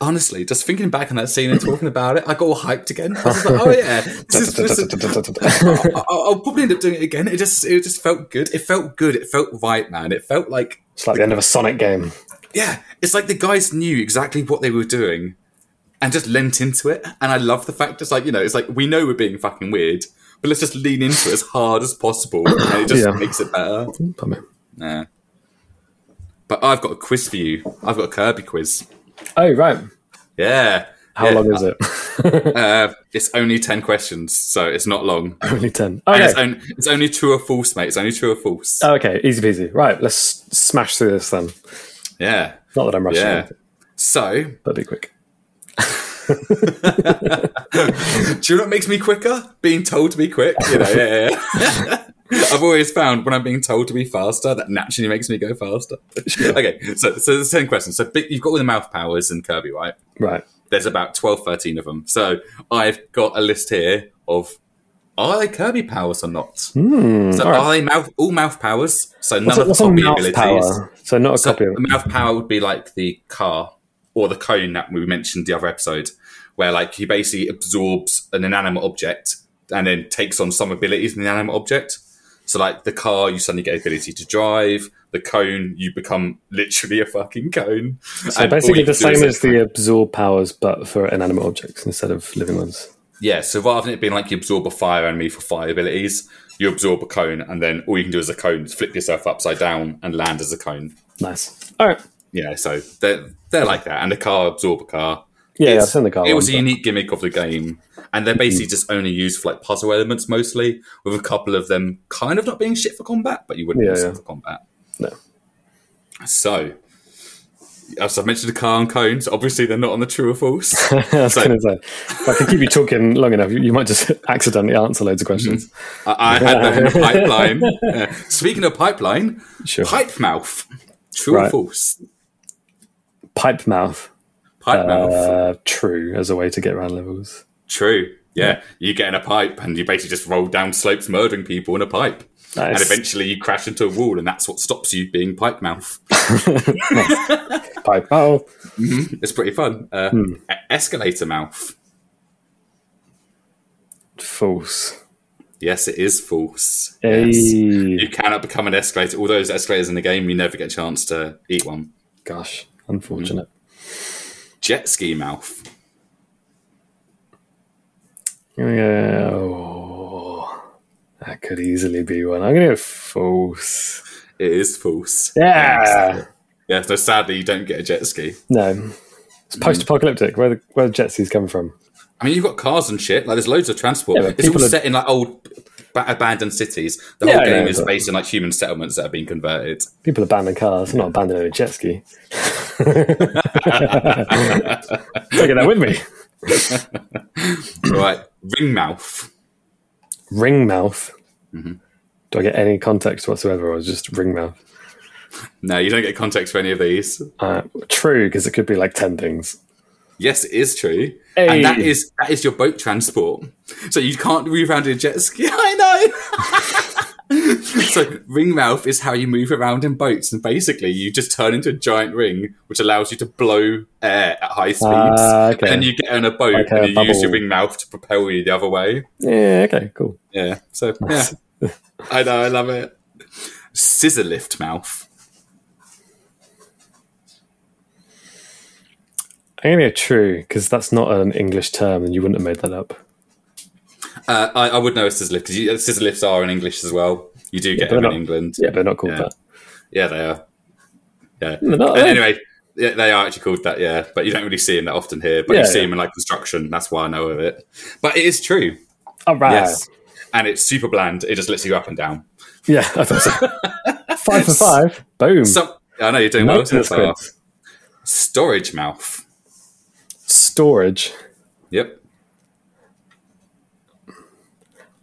honestly, just thinking back on that scene and talking about it, I got all hyped again. I was like, oh yeah, this is, this I'll, I'll probably end up doing it again. It just it just felt good. It felt good. It felt right, man. It felt like It's like the end of a Sonic game. Yeah, it's like the guys knew exactly what they were doing and just lent into it. And I love the fact it's like, you know, it's like we know we're being fucking weird, but let's just lean into it as hard as possible. And it just Yeah. makes it better. Yeah. But I've got a quiz for you. I've got a Kirby quiz. Oh right, Yeah. how Yeah. long is it? Uh, it's only 10 questions, so it's not long. Only ten. Okay. it's, only, it's only true or false, mate. It's only true or false. okay, easy peasy. Right, let's smash through this then. Yeah. Not that I'm rushing. Yeah. anything. So, But be quick. do you know what makes me quicker? Being told to be quick. You know, yeah, yeah. I've always found when I'm being told to be faster, that naturally makes me go faster. okay, so so the same question. So big, you've got all the mouth powers in Kirby, right? Right. There's about 12, 13 of them. So I've got a list here of are they Kirby powers or not? Hmm, so all right. are they mouth all mouth powers? So none What's, of the copy abilities. power? So not a So copy of the mouth power would be like the car or the cone that we mentioned the other episode, where like he basically absorbs an inanimate object and then takes on some abilities in the inanimate object. So like the car, you suddenly get ability to drive. The cone, you become literally a fucking cone. So basically the same as the absorb powers, but for inanimate objects instead of living ones. Yeah, so rather than it being like you absorb a fire enemy for fire abilities, you absorb a cone, and then all you can do as a cone is flip yourself upside down and land as a cone. Nice. All right. Yeah, so they're they're like that, and the car absorb a car. Yeah, yeah, the car. It was a unique gimmick of the game, and they're basically mm-hmm. just only used for like puzzle elements mostly, with a couple of them kind of not being shit for combat, but you wouldn't Yeah, use yeah. them for combat. No. So, as I mentioned, the car and cones. Obviously, they're not on the true or false. I was So- going to say, if I can keep you talking long enough, you, might just accidentally answer loads of questions. I, I had them in a pipeline. Yeah. Speaking of pipeline, Sure. pipe mouth. True or false? Pipe mouth. Pipe mouth. Uh, true as a way to get around levels. True. Yeah, you get in a pipe and you basically just roll down slopes murdering people in a pipe. And eventually you crash into a wall, and that's what stops you being pipe mouth. Pipe mouth. It's pretty fun. Uh, Hmm. e- Escalator mouth. False. Yes, it is false. Hey. Yes. You cannot become an escalator. All those escalators in the game, you never get a chance to eat one. Gosh, unfortunate. Jet ski mouth. Yeah, oh, that could easily be one. I'm going to go false. It is false. Yeah. Yeah, so sadly, you don't get a jet ski. No. It's mm. post apocalyptic. Where the, where the jet skis come from? I mean, you've got cars and shit. Like, there's loads of transport. Yeah, it's all are- set in like old ba- abandoned cities. The Yeah, whole game know, is based on like human settlements that have been converted. People abandon cars. I'm not abandoning a jet ski. Taking that with me. right, ring mouth. Ring mouth. Mm-hmm. Do I get any context whatsoever, or just ring mouth? No, you don't get context for any of these. Uh, true, because it could be like ten things. Yes, it is true, Hey. and that is that is your boat transport. So you can't in a jet ski. I know. so ring mouth is how you move around in boats, and basically you just turn into a giant ring, which allows you to blow air at high speeds. Ah, okay. And then you get on a boat Like a and you use your bubble. ring mouth to propel you the other way. Yeah. Okay. Cool. Yeah. So yeah, I know. I love it. Scissor lift mouth. I'm gonna go true because that's not an English term, and you wouldn't have made that up. Uh, I, I would know a scissor lift because scissor lifts are in English as well. You do get but them in England. Yeah, but they're not called Yeah. that. Yeah, they are. Yeah. Not, anyway, yeah, they are actually called that. Yeah, but you don't really see them that often here. But Yeah, you see yeah. them in like construction. That's why I know of it. But it is true. All right. Yes. And it's super bland. It just lifts you up and down. Yeah, I thought so. five for five. Boom. I know you're doing well Storage mouth. Storage. Yep.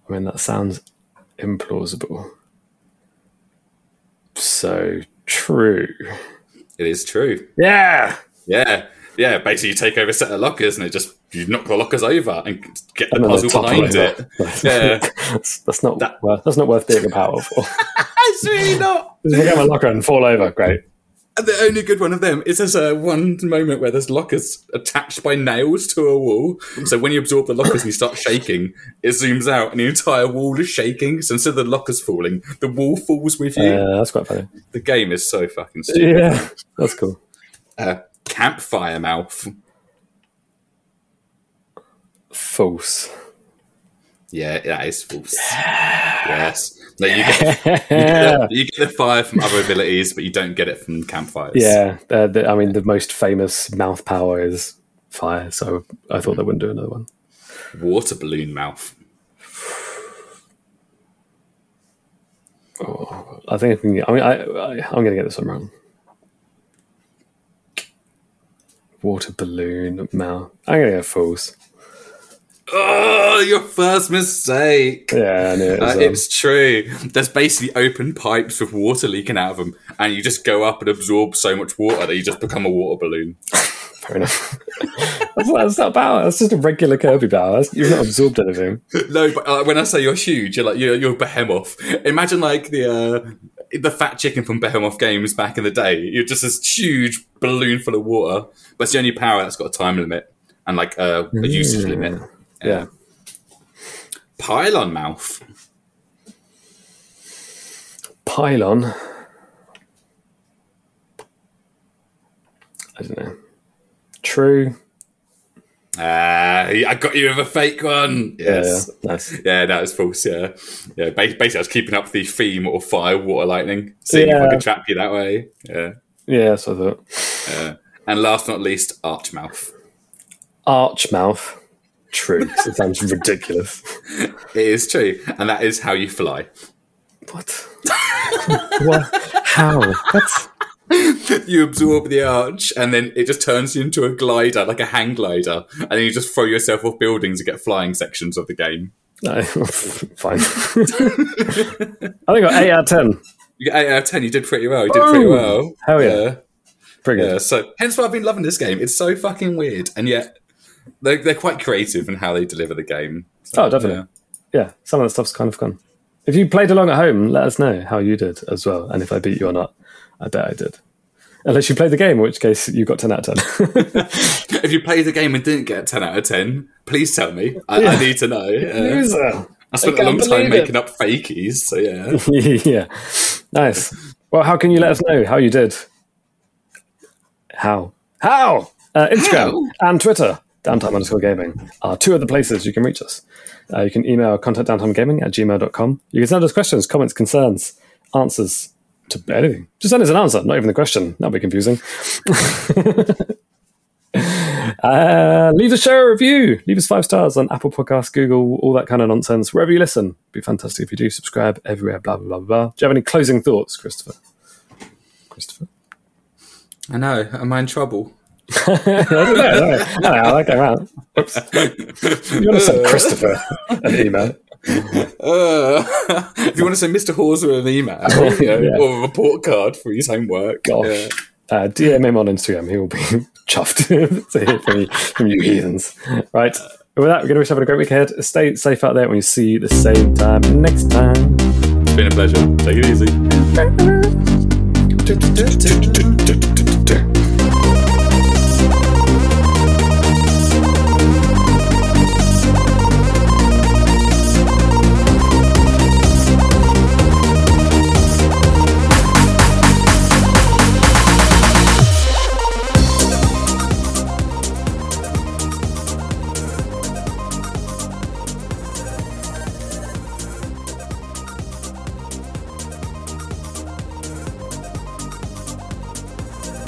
I mean, that sounds implausible. So true. It is true. Yeah. Yeah. Yeah. Basically, you take over a set of lockers and it just you knock the lockers over and get the And puzzle behind over. it. Yeah. that's, that's not That- worth. That's not worth being a power for. it's really not. Just get my locker and fall over. Great. And the only good one of them is there's a one moment where there's lockers attached by nails to a wall. So when you absorb the lockers and you start shaking, it zooms out and the entire wall is shaking. So instead of the lockers falling, the wall falls with you. Yeah, that's quite funny. the game is so fucking stupid. Yeah, that's cool. Uh, campfire mouth. False. Yeah, that is false. Yes. No, you, get, you, get the, you get the fire from other abilities, but you don't get it from campfires. Yeah, uh, the, I mean, the most famous mouth power is fire, so I thought they wouldn't do another one. Water balloon mouth. I think I, can, I mean, I, I, I'm going to get this one wrong. Water balloon, mouth. I'm gonna go fools. Oh, your first mistake. Yeah, I knew it Uh, um, it's true. There's basically open pipes with water leaking out of them, and you just go up and absorb so much water that you just become a water balloon. fair enough. that's, that's not power. That's just a regular Kirby power. You've not absorbed anything. No, but uh, when I say you're huge, you're like you're, you're Behemoth. Imagine like the uh, the fat chicken from Behemoth games back in the day. You're just this huge balloon full of water, but it's the only power that's got a time limit and like uh, a usage limit. Yeah. Pylon mouth. Pylon. I don't know. True. Ah, I got you with a fake one. Yeah, Yes. yeah. Nice. Yeah, that was false. Yeah, yeah. Basically, I was keeping up the theme of fire, water, lightning, seeing if I Yeah. could trap you that way. Yeah. Yeah, that's what I thought. yeah. And last but not least, archmouth. Archmouth. True. it sounds ridiculous. It is true, and that is how you fly. What? what? How? What? You absorb the arch, and then it just turns you into a glider, like a hang glider, and then you just throw yourself off buildings to get flying sections of the game. No, fine. I think I got 8 out of 10. You get eight out of ten. You did pretty well. You did pretty well. Hell yeah. yeah. Pretty Yeah, so hence why I've been loving this game. It's so fucking weird, and yet they're, they're quite creative in how they deliver the game. So, Oh, definitely. Yeah, some of that stuff's kind of fun. If you played along at home, let us know how you did as well, and if I beat you or not. I bet I did. Unless you played the game, in which case you got 10 out of 10. If you played the game and didn't get ten out of ten, please tell me. I, I need to know. Yeah. Loser. I spent I a long time it. making up fakies, so yeah. yeah. Nice. Well, how can you let us know how you did? How? How? Uh, Instagram and Twitter, downtime underscore gaming, are two of the places you can reach us. Uh, you can email contact downtimegaming at gmail.com. You can send us questions, comments, concerns, answers to anything. Just send us an answer, not even the question. That'll be confusing. Uh, leave a show a review. Leave us five stars on Apple Podcasts, Google, all that kind of nonsense. Wherever you listen, It'd be fantastic if you do. Subscribe everywhere. Blah blah blah blah. Do you have any closing thoughts, Christopher? Christopher. I know. Am I in trouble? I don't know. I don't. I don't know how that came. Oops. You want to send Christopher an email? Uh, if you want to send Mr. Hawser an email you know, Yeah. or a report card for his homework, Gosh. yeah. Uh, DM him on Instagram. He will be chuffed to hear from you, from you heathens. Right. With that, we're going to wish you having a great week ahead. Stay safe out there, and we'll see you the same time next time. it's been a pleasure. Take it easy.